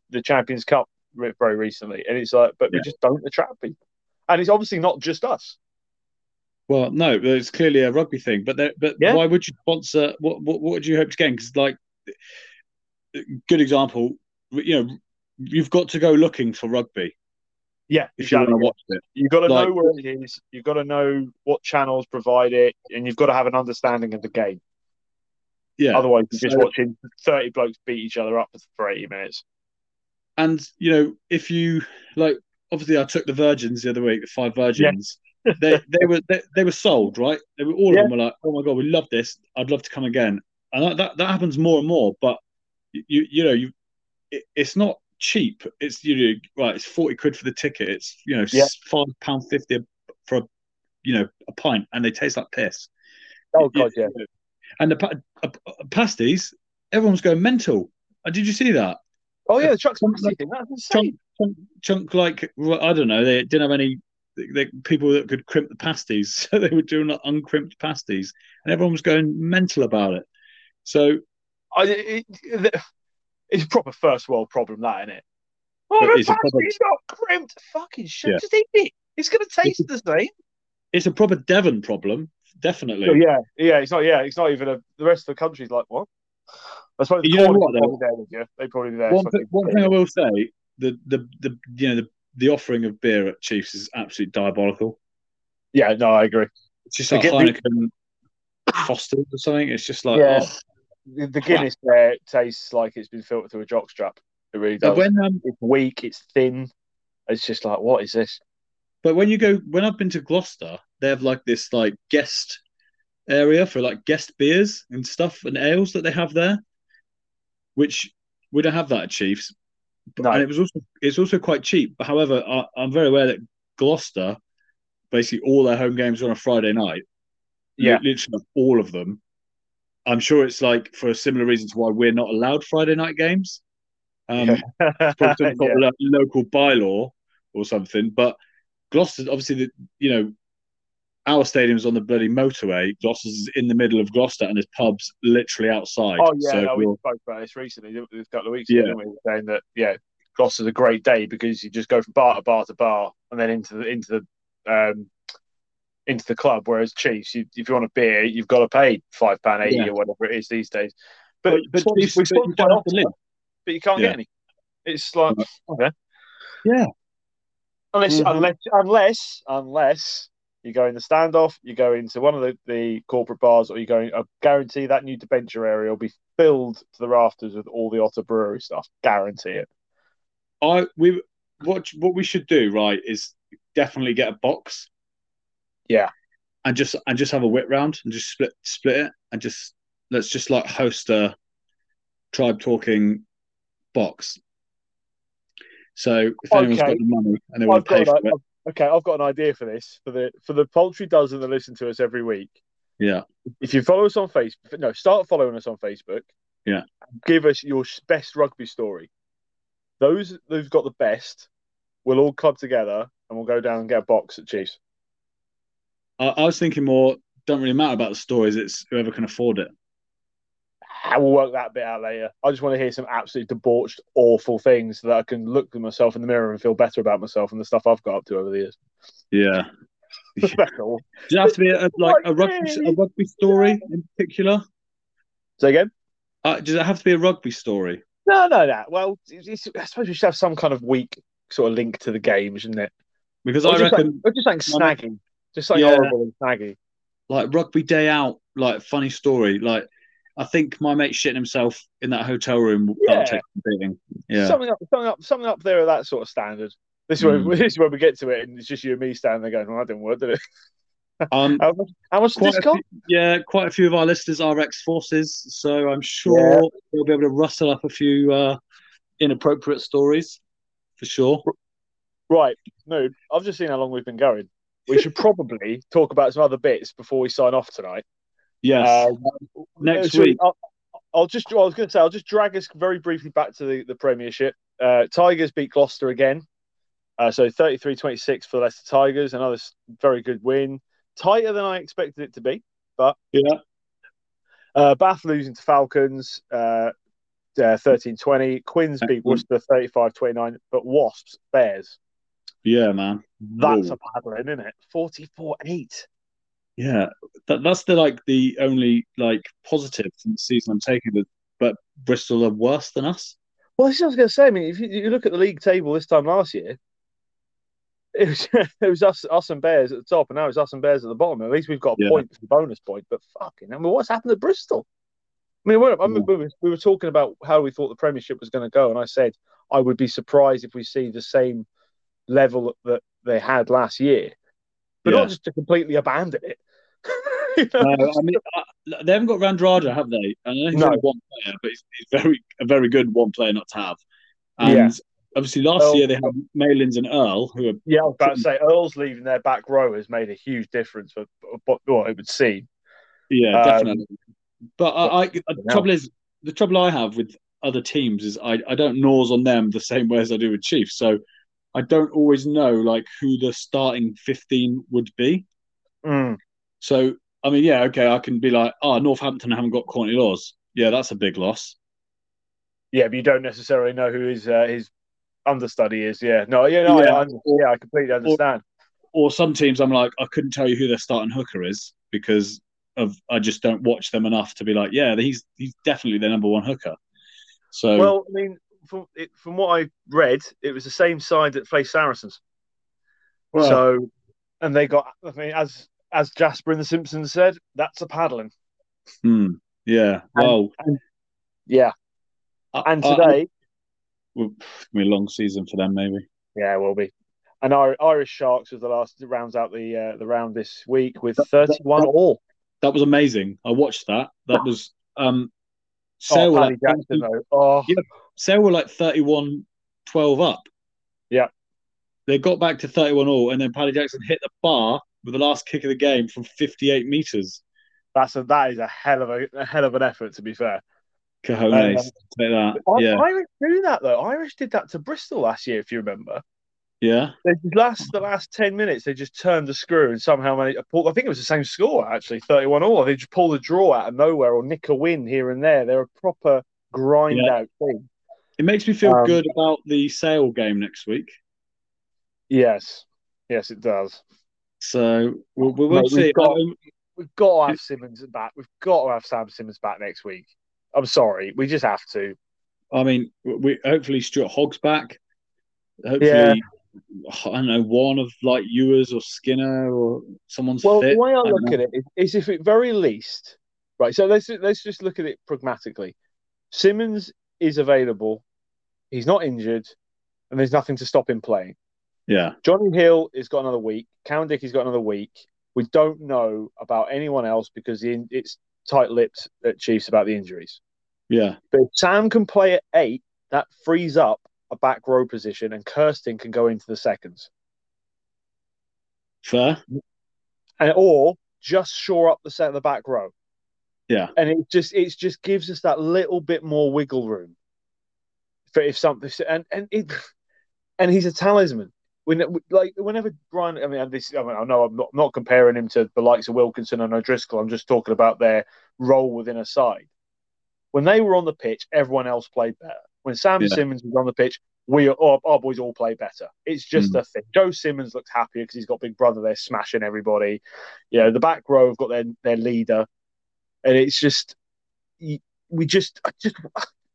the Champions Cup very recently, and it's like, but we just don't attract people. And it's obviously not just us. Well, no, it's clearly a rugby thing. But there, but Yeah. why would you sponsor? What what, what would you hope to gain? Because like, good example. You know, you've got to go looking for rugby Yeah, if you want exactly. to watch it. You've got to Like- know where it is. You've got to know what channels provide it, and you've got to have an understanding of the game. Yeah. Otherwise, you're just watching thirty blokes beat each other up for eighty minutes. And you know, if you like, obviously, I took the virgins the other week, the five virgins. they they were they, they were sold, right? They were all Yeah. of them were like, "Oh my god, we love this. I'd love to come again." and that, that that happens more and more. But you you know you it, it's not cheap. It's you know right. It's forty quid for the ticket. It's you know Yeah. five pound fifty for a you know a pint, and they taste like piss. Oh god, yeah. And the uh, uh, pasties, everyone's going mental. Uh, did you see that? Oh yeah, the truck's thing. That's Chunk, chunk, chunk like I don't know. They didn't have any they, people that could crimp the pasties, so they were doing like uncrimped pasties, and everyone was going mental about it. So I, it, it's a proper first world problem, that isn't it? Oh, But the it's proper- not crimped. Fucking shit. Yeah. Just eat it. It's going to taste the same. it's a proper Devon problem, definitely. Oh, yeah, yeah. It's not. Yeah, it's not even a. The rest of the country's like what? I suppose the You know what, though? probably there you. They probably there. one, one thing I will say, the the the you know the, the offering of beer at Chiefs is absolutely diabolical. Yeah, no, I agree. It's just like Heineken Foster's or something. It's just like Yeah. oh. The, the Guinness there tastes like it's been filtered through a jockstrap. It really But does. when um, it's weak. It's thin. It's just like, what is this? but when you go when I've been to Gloucester, they have like this like guest area for like guest beers and stuff and ales that they have there, which we don't have that at Chiefs. But, No. And it was also it's also quite cheap. But however, I, I'm very aware that Gloucester, basically all their home games are on a Friday night. Yeah. literally all of them. I'm sure it's like for a similar reason to why we're not allowed Friday night games. Um, probably sort of lo- local bylaw or something. But Gloucester, obviously, the, you know, our stadium's on the bloody motorway. Gloucester's in the middle of Gloucester, and there's pubs literally outside. Oh yeah, so no, we spoke about this recently, a couple of weeks ago, Yeah. we? Saying that yeah, Gloucester's a great day because you just go from bar to bar to bar and then into the into the um into the club. Whereas Chiefs, you, if you want a beer, you've got to pay five pound eighty Yeah. or whatever it is these days. But but, but, Chiefs- we but you sponsor don't have to Oxford, live. but you can't Yeah. get any. It's like okay, Yeah. unless Mhm. unless unless unless you go in the standoff, you go into one of the, the corporate bars, or you go. In, I guarantee that new debenture area will be filled to the rafters with all the Otter Brewery stuff. Guarantee it. I we what what we should do right is definitely get a box. Yeah. And just and just have a whip round and just split split it and just let's just like host a tribe talking box. So if anyone's Okay. got the money and they want to pay for an, it, okay, I've got an idea for this for the for the poultry dozen that listen to us every week. yeah, If you follow us on Facebook, no, start following us on Facebook. Yeah. Give us your best rugby story. Those who've got the best, we'll all club together and we'll go down and get a box at Chiefs. I, I was thinking more. Don't really matter about the stories. It's whoever can afford it. I will work that bit out later. I just want to hear some absolutely debauched, awful things so that I can look at myself in the mirror and feel better about myself and the stuff I've got up to over the years. Yeah. All. Does it have to be a, like a rugby a rugby story in particular? Say again? Uh, does it have to be a rugby story? No, no, no. Well, it's, I suppose we should have some kind of weak sort of link to the game, shouldn't it? Because Or I just, reckon like, or just like snaggy. Just like Yeah. horrible and snaggy. like rugby day out, like funny story. Like I think my mate shitting himself in that hotel room Yeah. that'll take some beating. Yeah. Something up, something up, something up there of that sort of standard. This is, where, Mm. this is where we get to it, and it's just you and me standing there going, "Well, that didn't work, did it? Um How much, how much this cost?" yeah, quite a few of our listeners are ex forces, so I'm sure they'll be able to rustle up a few uh inappropriate stories for sure. Right, no, I've just seen how long we've been going. We should probably talk about some other bits before we sign off tonight. Yes. Um, Next so week. I'll, I'll just. I was going to say. I'll just drag us very briefly back to the, the Premiership. Uh, Tigers beat Gloucester again. Uh, so 33-26 for the Leicester Tigers. Another very good win. Tighter than I expected it to be. But yeah. Uh, Bath losing to Falcons. Uh, uh, 13-20. Quins beat Worcester 35-29. But Wasps, Bears. Yeah, man. That's Whoa. a paddling, isn't it? 44-8. Yeah. That that's the like the only like positive from the season I'm taking it. But Bristol are worse than us. Well, this is what I was going to say. I mean, if you, you look at the league table this time last year, it was it was us us and Bears at the top, and now it's us and Bears at the bottom. At least we've got a Yeah. point a bonus point. But fucking, I mean, what's happened to Bristol? I mean, I mean, we, were, we were talking about how we thought the Premiership was going to go, and I said I would be surprised if we see the same level that they had last year, but Yeah. not just to completely abandon it. You know? No, I mean, they haven't got Radradra, have they? I know he's No. only one player, but he's, he's very a very good one player not to have. And Yeah. obviously, last Earl- year they had Malins and Earl, who are Yeah, I was about to say Earl's leaving their back row has made a huge difference for what what it would seem. yeah, Um, definitely. But I, I the trouble is the trouble I have with other teams is I, I don't nose on them the same way as I do with Chiefs. So I don't always know like who the starting fifteen would be. Mm. So I mean, yeah, okay, I can be like, oh, Northampton haven't got Courtney Lawes. Yeah, that's a big loss. Yeah, but you don't necessarily know who his uh, his understudy is. Yeah, no, yeah, no, Yeah. I, yeah, I completely understand. Or some teams, I'm like, I couldn't tell you who their starting hooker is because of I just don't watch them enough to be like, yeah, he's he's definitely their number one hooker. So Well, I mean, from it, from what I read, it was the same side that faced Saracens. well, so, and they got. I mean, as as Jasper in The Simpsons said, that's a paddling. hmm, yeah, well, Yeah, I- and today, well, it's gonna be a long season for them, maybe. yeah, it will be. And Ir- Irish Sharks was the last rounds out the uh, the round this week with thirty one all. That was amazing. I watched that. That was um, Oh, Sale Paddy Jackson though. Oh, Yeah. Sale were like 31 12 up. Yeah. They got back to 31 all, and then Paddy Jackson hit the bar with the last kick of the game from 58 meters. that's a that is a hell of a, a hell of an effort. To be fair, Cojones. Um, that. Yeah. Irish do that though. Irish did that to Bristol last year, if you remember. Yeah. They last the last ten minutes, they just turned the screw and somehow managed pull. I think it was the same score actually, thirty-one all. They just pull the draw out of nowhere or nick a win here and there. They're a proper grind Yeah. out team. It makes me feel Um, good about the Sale game next week. Yes, yes, it does. So we'll, we'll, Mate, we've see. got- Um, We've got to have Simmonds back. We've got to have Sam Simmonds back next week. I'm sorry, we just have to. I mean, we hopefully Stuart Hogg's back. Hopefully, Yeah. I don't know, one of like Ewers or Skinner or someone's Well, fit. the way I don't look know. at it is if at very least, right. So let's let's just look at it pragmatically. Simmonds is available. He's not injured, and there's nothing to stop him playing. Yeah. Jonny Hill has got another week. Cowan-Dickie's got another week. We don't know about anyone else because the, it's tight-lipped at Chiefs about the injuries. Yeah. But if Sam can play at eight, that frees up a back row position, and Kirsten can go into the seconds, Fair. and or just shore up the set of the back row. Yeah. and it just it just gives us that little bit more wiggle room for if something and and it and he's a talisman. When like whenever Brian, I mean, this I, mean, I know I'm not not comparing him to the likes of Wilkinson and O'Driscoll. I'm just talking about their role within a side. When they were on the pitch, everyone else played better. When Sam Yeah. Simmonds was on the pitch, we our, our boys all play better. It's just Mm. a thing. Joe Simmonds looks happier because he's got Big Brother there smashing everybody. You know, the back row have got their their leader, and it's just we just I just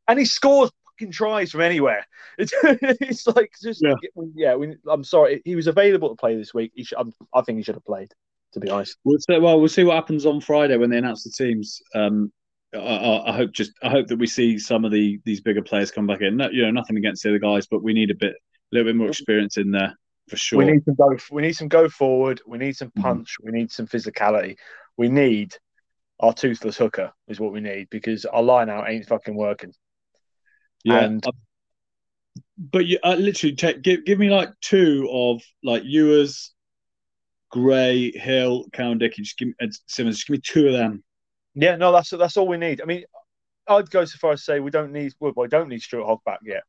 and he scores fucking tries from anywhere. It's, it's like just Yeah. yeah. we, I'm sorry, he was available to play this week. He should, I'm, I think he should have played. To be honest, We'll see, well, we'll see what happens on Friday when they announce the teams. Um, I, I, hope just I hope that we see some of the these bigger players come back in. No, you know, nothing against the other guys, but we need a bit, a little bit more experience in there for sure. we need some go. We need some go forward. We need some Mhm. punch. We need some physicality. We need our toothless hooker is what we need because our line out ain't fucking working. Yeah, and- uh, but you uh, literally take give give me like two of like Ewers, Gray, Hill, Cowan-Dickie. Just give me and Simmonds. Just give me two of them. Yeah, no, that's that's all we need. I mean, I'd go so far as to say we don't need well, we don't need Stuart Hogg back yet.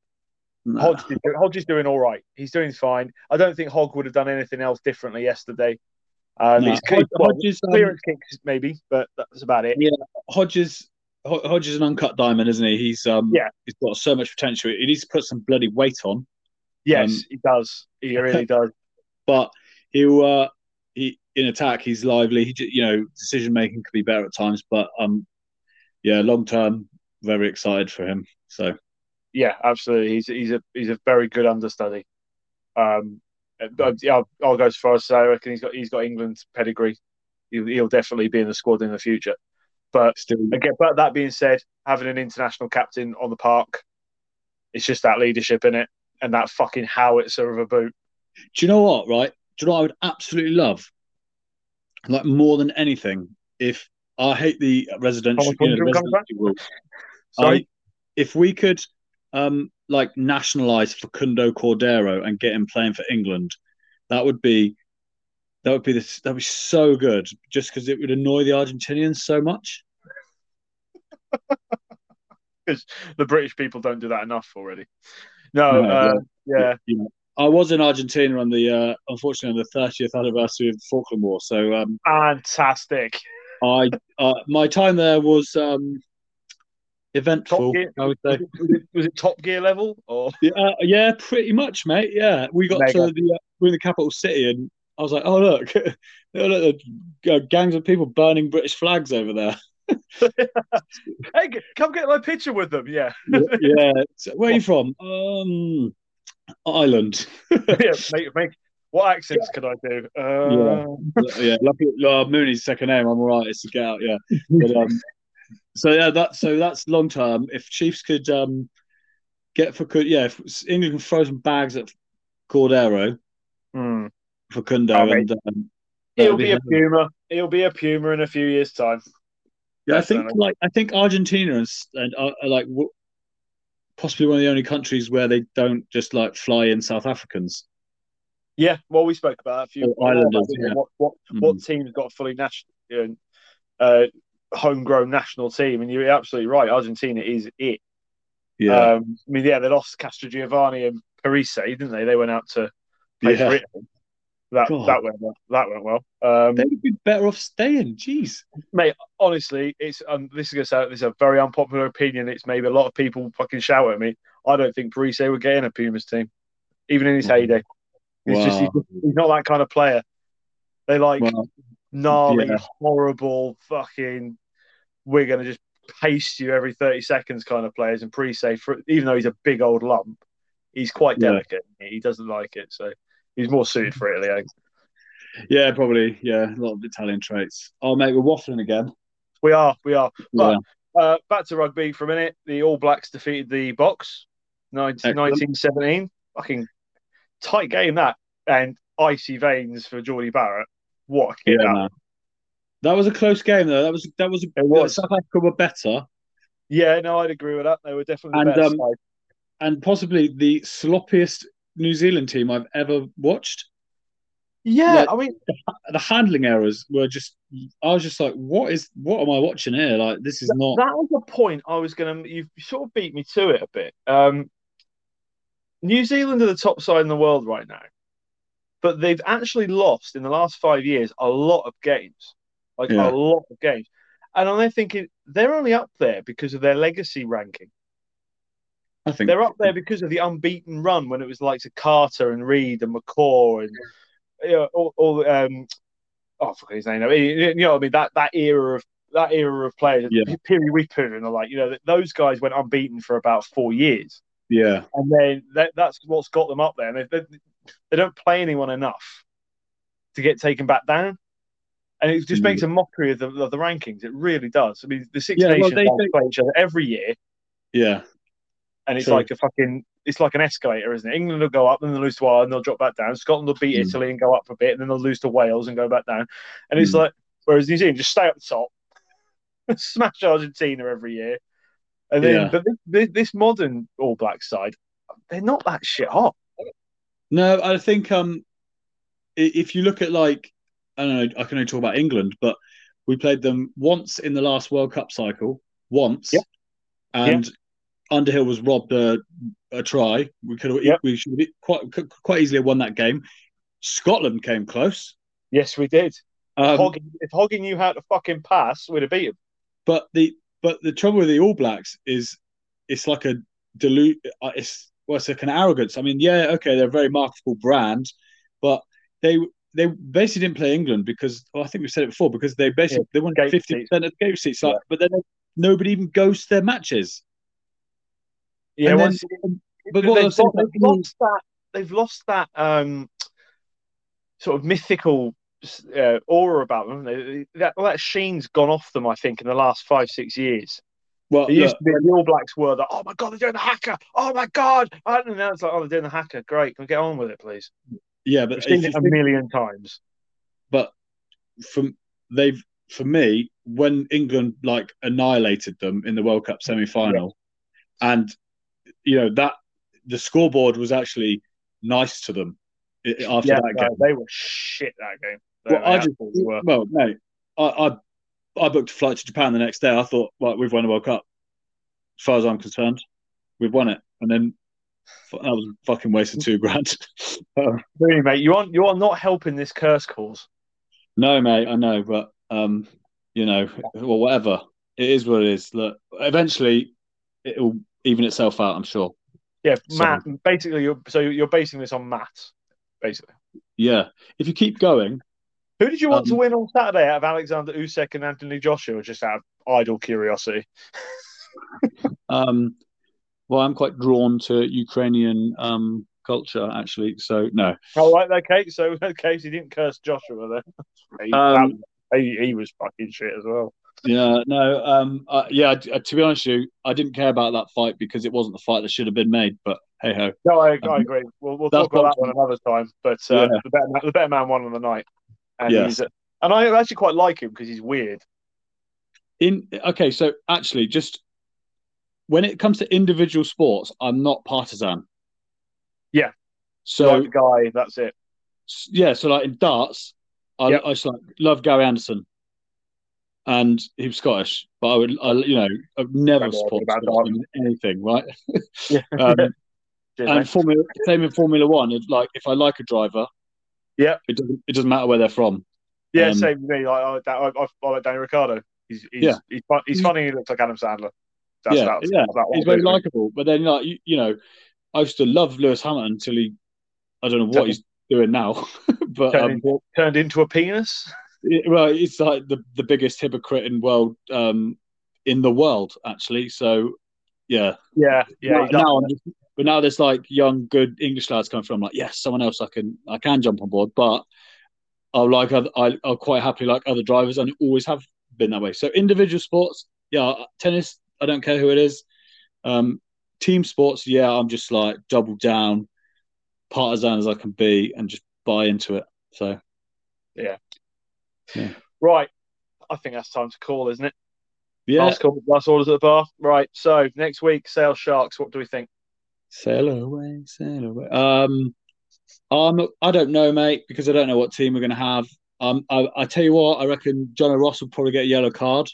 Nah. Hodge, is, Hodge is doing all right. He's doing fine. I don't think Hogg would have done anything else differently yesterday. Um, he's Hodge- well, Hodges, um, kicks maybe, but that's about it. Yeah. Hodges Ho- Hodges is an uncut diamond, isn't he? He's um Yeah. he's got so much potential. He needs to put some bloody weight on, Yes, Um, he does. He really does. but he'll uh he in attack he's lively. He you know decision making could be better at times, but um yeah, long term very excited for him. So Yeah, absolutely. He's he's a he's a very good understudy. Um, I'll, I'll go as far as to say I reckon he's got he's got England's pedigree. He'll, he'll definitely be in the squad in the future. But still again, but that being said, having an international captain on the park, it's just that leadership in it and that fucking howitzer of a boot. Do you know what, right? Do you know what I would absolutely love? Like more than anything if I hate the residential, you know, the Lundgren comes back? residency rule. Sorry? I, if we could um like nationalize Facundo Cordero and get him playing for England, that would be that would be this that would be so good. Just because it would annoy the Argentinians so much. Because the British people don't do that enough already. No, No, uh, yeah. You know, I was in Argentina on the uh, unfortunately on the 30th anniversary of the Falkland War, so um, fantastic. I uh, my time there was um, eventful. Gear? I would say. Was it, was it- was it Top Gear level or? Yeah, uh, yeah, pretty much, mate. Yeah, we got Mega. to the uh, we're in the capital city, and I was like, "Oh look, look the uh, gangs of people burning British flags over there." Hey, come get my picture with them. Yeah, yeah, so where are you from? Um, Ireland. yeah. Make, make, what accents can I do? Uh, yeah, lucky uh, Mooney's second name. I'm all right. It's to get out. Yeah, but um, so yeah, that so that's long term. If Chiefs could um get for could yeah, if England can throw some bags at Cordero hmm. For Kundo Oh, and um, He'll be a Puma. He'll be a Puma in a few years' time. Yeah, I think like I think Argentina and, s- and are, are like w- possibly one of the only countries where they don't just like fly in South Africans. Yeah, well, we spoke about that a few Or Islanders, yeah. What what Mm. what team's got a fully national, uh, homegrown national team? And you're absolutely right. Argentina is it. Yeah, Um, I mean, yeah, they lost Castrogiovanni and Parisse, didn't they? They went out to play Yeah. for Italy. That God. that went well. That went well. Um, they'd be better off staying. Jeez. mate, honestly, it's um, this is gonna sound this is a very unpopular opinion. It's maybe a lot of people fucking shout at me. I don't think Parisse would get in a Pumas team, even in his Wow. heyday. He's just he's, Wow. he's not that kind of player. They like gnarly, yeah. horrible, fucking. We're gonna just paste you every thirty seconds kind of players. And Parisse, for even though he's a big old lump, he's quite Yeah. delicate. He doesn't like it, so he's more suited for Italy. Yeah, probably. Yeah, a lot of Italian traits. Oh, mate, we're waffling again. We are, we are. Yeah. Uh, back to rugby for a minute. The All Blacks defeated the Boks 19, 1917. Fucking tight game that, and icy veins for Jordie Barrett. What a Yeah, that was a close game though. That was that was. It was. South Africa were better, Yeah, no, I'd agree with that. They were definitely the And, better um, and possibly the sloppiest New Zealand team I've ever watched. Yeah, like- I mean, the handling errors were just I was just like, what is what am I watching here? Like this is not that was the point I was going to. You've sort of beat me to it a bit. Um, New Zealand are the top side in the world right now, but they've actually lost in the last five years a lot of games, like Yeah. a lot of games. And I'm thinking they're only up there because of their legacy ranking. I think They're up there because of the unbeaten run when it was like to Carter and Read and McCaw and you know, all, all um, oh, I forgot his name. You know what I mean? That that era of that era of players, Yeah. Piri Weepu and all like, you know, those guys went unbeaten for about four years, Yeah. and then that, that's what's got them up there. And they, they, they don't play anyone enough to get taken back down. And it just Mm. makes a mockery of the, of the rankings. It really does. I mean, the Six Yeah, Nations guys they- play each other every year, Yeah. And it's True. like a fucking it's like an escalator, isn't it? England will go up, then they'll lose to Ireland, they'll drop back down. Scotland will beat Mm. Italy and go up a bit, and then they'll lose to Wales and go back down. And it's Mm. like, whereas New Zealand just stay up the top, smash Argentina every year, and then Yeah. but this, this modern All Black side, they're not that shit hot. No, I think um if you look at like I don't know, I can only talk about England, but we played them once in the last World Cup cycle, once, Yeah. and Underhill was robbed a, a try. We could have, Yeah. we should quite quite easily won that game. Scotland came close, Yes, we did. um, if Hoggy knew how to fucking pass, we'd have beat him. but the but the trouble with the All Blacks is it's like a dilute. uh, It's well, it's like an arrogance. I mean, yeah, okay, they're a very marketable brand, but they they basically didn't play England because well, I think we said it before because they basically they won fifty percent of the game seats. Like, but then nobody even goes to their matches. Yeah, then- but what they've, got- they've lost that. They've lost that um, sort of mythical uh, aura about them. They, that, that sheen's gone off them. I think in the last five six years. Well, It used look, to be the All Blacks were that. Oh my god, they're doing the haka. Oh my god. And now it's like, oh, they're doing the haka. Great, can we get on with it, please? yeah, but seen it a million times. but from they've for me when England like annihilated them in the World Cup semi final, and you know that the scoreboard was actually nice to them after yeah, that no, game. they were shit that game. They, Well, they I just were. well, mate, I, I I booked a flight to Japan the next day. I thought, well, we've won the World Cup. As far as I'm concerned, we've won it. And then that was a fucking waste of two grand. Um, Really, mate, you aren't you are not helping this curse cause. no, mate, I know, but um, you know, well, whatever. It is what it is. Look, eventually, it will even itself out. I'm sure. Yeah, So- math. Basically, you're so you're basing this on maths. Basically, Yeah, if you keep going, who did you want to Um, win on Saturday out of Alexander Usyk and Anthony Joshua? Just out of idle curiosity. um, well, I'm quite drawn to Ukrainian um culture actually. So no, All right, okay. So okay, so you didn't curse Joshua then. he, Um, he, he was fucking shit as well. Yeah, no, um, uh, yeah. t- To be honest with you, I didn't care about that fight because it wasn't the fight that should have been made. But hey ho, No, I, I Um, agree. We'll, we'll talk about that one another time. But uh, Yeah. the, better, man- the better man won on the night, and Yeah. he's and I actually quite like him because he's weird. in okay, so actually, just when it comes to individual sports, I'm not partisan. Yeah. So like guy, that's it. yeah, so like in darts, I, Yep. I just like love Gary Anderson, and he was Scottish, but I would, I, you know, I've never supported in anything, right? Yeah. Um, Cheers, and mate. Formula, same in Formula One. It's like if I like a driver, Yeah. it doesn't it doesn't matter where they're from. yeah, um, same with me. Like, I, I, I, I like Danny Ricciardo. He's he's Yeah. he's, fun, he's funny. He looks like Adam Sandler. That's Yeah, about, yeah. He's very likable, but then like you, you know, I used to love Lewis Hamilton until he, I don't know what he's doing now, but turned, um, into, turned into a penis. It- well, it's like the the biggest hypocrite in world um in the world actually. So yeah, Yeah, yeah. now, does. now just, but now there's like young good English lads coming from. like yes, someone else I can I can jump on board, but I'll like I, I'll quite happily like other drivers, and always have been that way. So individual sports, yeah, tennis, I don't care who it is. Um, team sports, yeah, I'm just like double down, partisan as I can be, and just buy into it. So Right. I think that's time to call, isn't it? yeah, Last call, last orders at the bar. Right. So next week, Sale Sharks. What do we think? sail away, sail away. Um, um, I don't know, mate, because I don't know what team we're going to have. Um, I, I tell you what, I reckon Jono Ross will probably get a yellow card.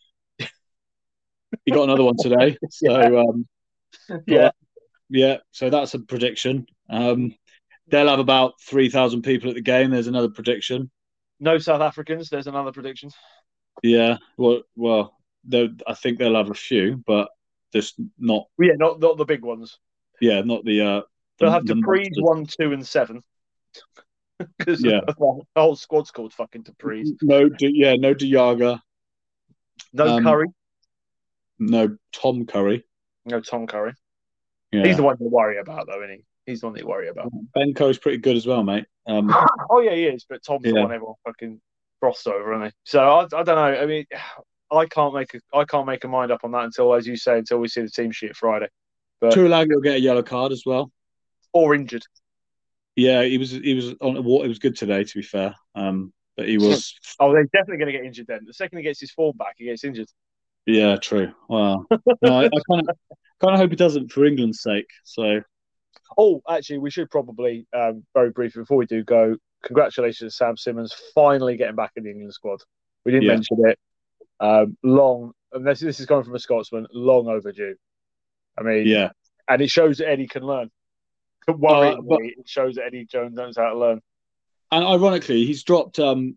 he got another one today, so um, Yeah. yeah. So that's a prediction. Um, they'll have about three thousand people at the game. There's another prediction. No South Africans. There's another prediction. Yeah, well, well, I think they'll have a few, but just not. Yeah, not not the big ones. Yeah, not the. Uh, They'll the- have the du Preez monsters. one, two, and seven. Because Yeah. the whole squad's called fucking du Preez. No, yeah, no de Jager, No Um, Curry. no Tom Curry. No Tom Curry. Yeah. He's the one you worry about, though, isn't he? He's the one you worry about. Ben Coe's pretty good as well, mate. Um, oh yeah, he is. But Tom's the Yeah. one everyone fucking frosts over, isn't he? So I, I don't know. I mean, I can't make a I can't make a mind up on that until, as you say, until we see the team sheet Friday But Tuilagi will get a yellow card as well. or injured. Yeah, he was he was on It was good today, to be fair. Um, but he was Oh, they're definitely going to get injured then. The second he gets his form back, he gets injured. yeah, true. Wow. No, I kind of kind of hope he doesn't for England's sake. So Oh, actually, we should probably um, very briefly before we do go. Congratulations to Sam Simmonds finally getting back in the England squad. We didn't Yeah. mention it. Um, long, and this, this is coming from a Scotsman. Long overdue. I mean, yeah, and it shows that Eddie can learn. Worryingly, Uh, but- it shows that Eddie Jones knows how to learn. and ironically, he's dropped um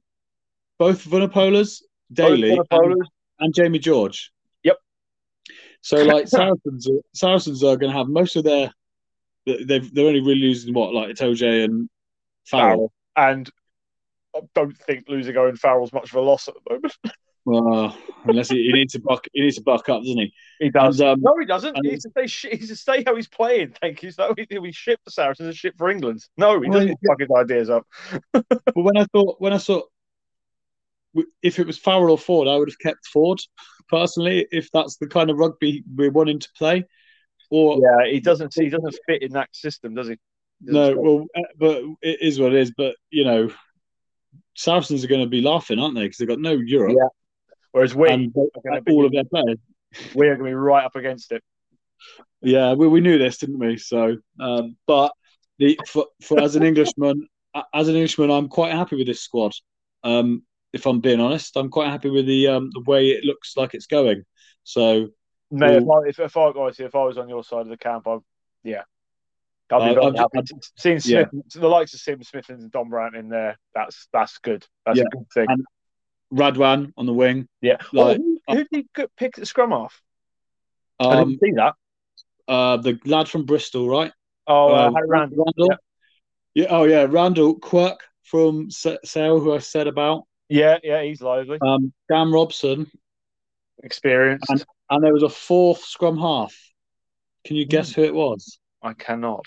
both Vunipolas, Daly, Both and, and Jamie George. Yep. So like Saracens, Saracens are going to have most of their. They've they're only really losing what like Itoje and Farrell. And I don't think losing Owen Farrell's much of a loss at the moment. Well, unless he, he needs to buck, he needs to buck up, doesn't he? He does. And, um, no, he doesn't. and- He needs to stay. He needs to stay how he's playing. Thank you. So he'll be shit for Saracens and shit for England. No, he Well, doesn't fuck his ideas up. But when I thought, when I saw, if it was Farrell or Ford, I would have kept Ford personally. If that's the kind of rugby we're wanting to play, or Yeah, he doesn't. He doesn't fit in that system, does he? No, fit. well, uh, but it is what it is. But you know, Saracens are going to be laughing, aren't they? Because they've got no Europe. Yeah. Whereas we and be- all of their players. we are going to be right up against it. Yeah, we, we knew this, didn't we? So, um, but the for, for as an Englishman, as an Englishman, I'm quite happy with this squad. Um, if I'm being honest, I'm quite happy with the um, the way it looks like it's going. So, Mate, if, I, if, if I honestly, if I was on your side of the camp, I'd yeah, I'd be I- I've- happy. I've- Seeing yeah. Smith, the likes of Sim Smith and Dombrandt in there, that's that's good. That's Yeah. a good thing. And- Radwan on the wing. yeah. like- oh, who, who did he pick the scrum off? I Um, didn't see that. uh, the lad from Bristol, right? Oh, uh, Uh, Randall. Randall. Yeah. Oh yeah, Randall Quirke from Sa- Sale, who I said about. Yeah, yeah, he's lively, Um, Dan Robson, experienced. And- and there was a fourth scrum half. Can you guess hmm. who it was? I cannot.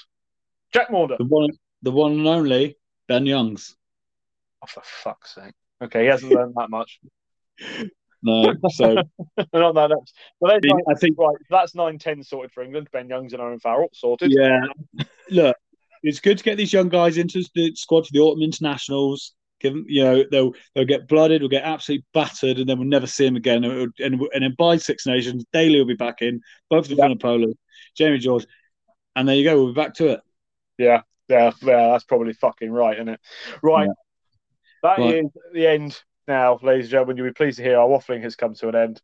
Jack Maunder. The one, the one and only Ben Youngs. Oh, for fuck's sake. Okay, he hasn't learned that much. No, so Not that much. But then, I think right, that's 9 10 sorted for England. Ben Youngs and Owen Farrell sorted. yeah. Look, it's good to get these young guys into the squad for the autumn internationals. Give them, you know, they'll they'll get blooded, we'll get absolutely battered, and then we'll never see them again. And, and, and then by Six Nations, Daly will be back in, both of the Yeah. Vunipolas, Jamie George, and there you go. We'll be back to it. Yeah, yeah, yeah, that's probably fucking right, isn't it? Right. Yeah. That Right. is the end now, ladies and gentlemen. You'll be pleased to hear our waffling has come to an end.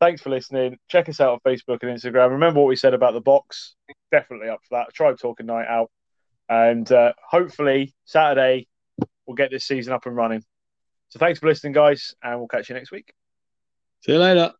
Thanks for listening. Check us out on Facebook and Instagram. Remember what we said about the box? Definitely up for that. Tribe Talking Night Out. And uh, hopefully, Saturday, we'll get this season up and running. So thanks for listening, guys, and we'll catch you next week. See you later.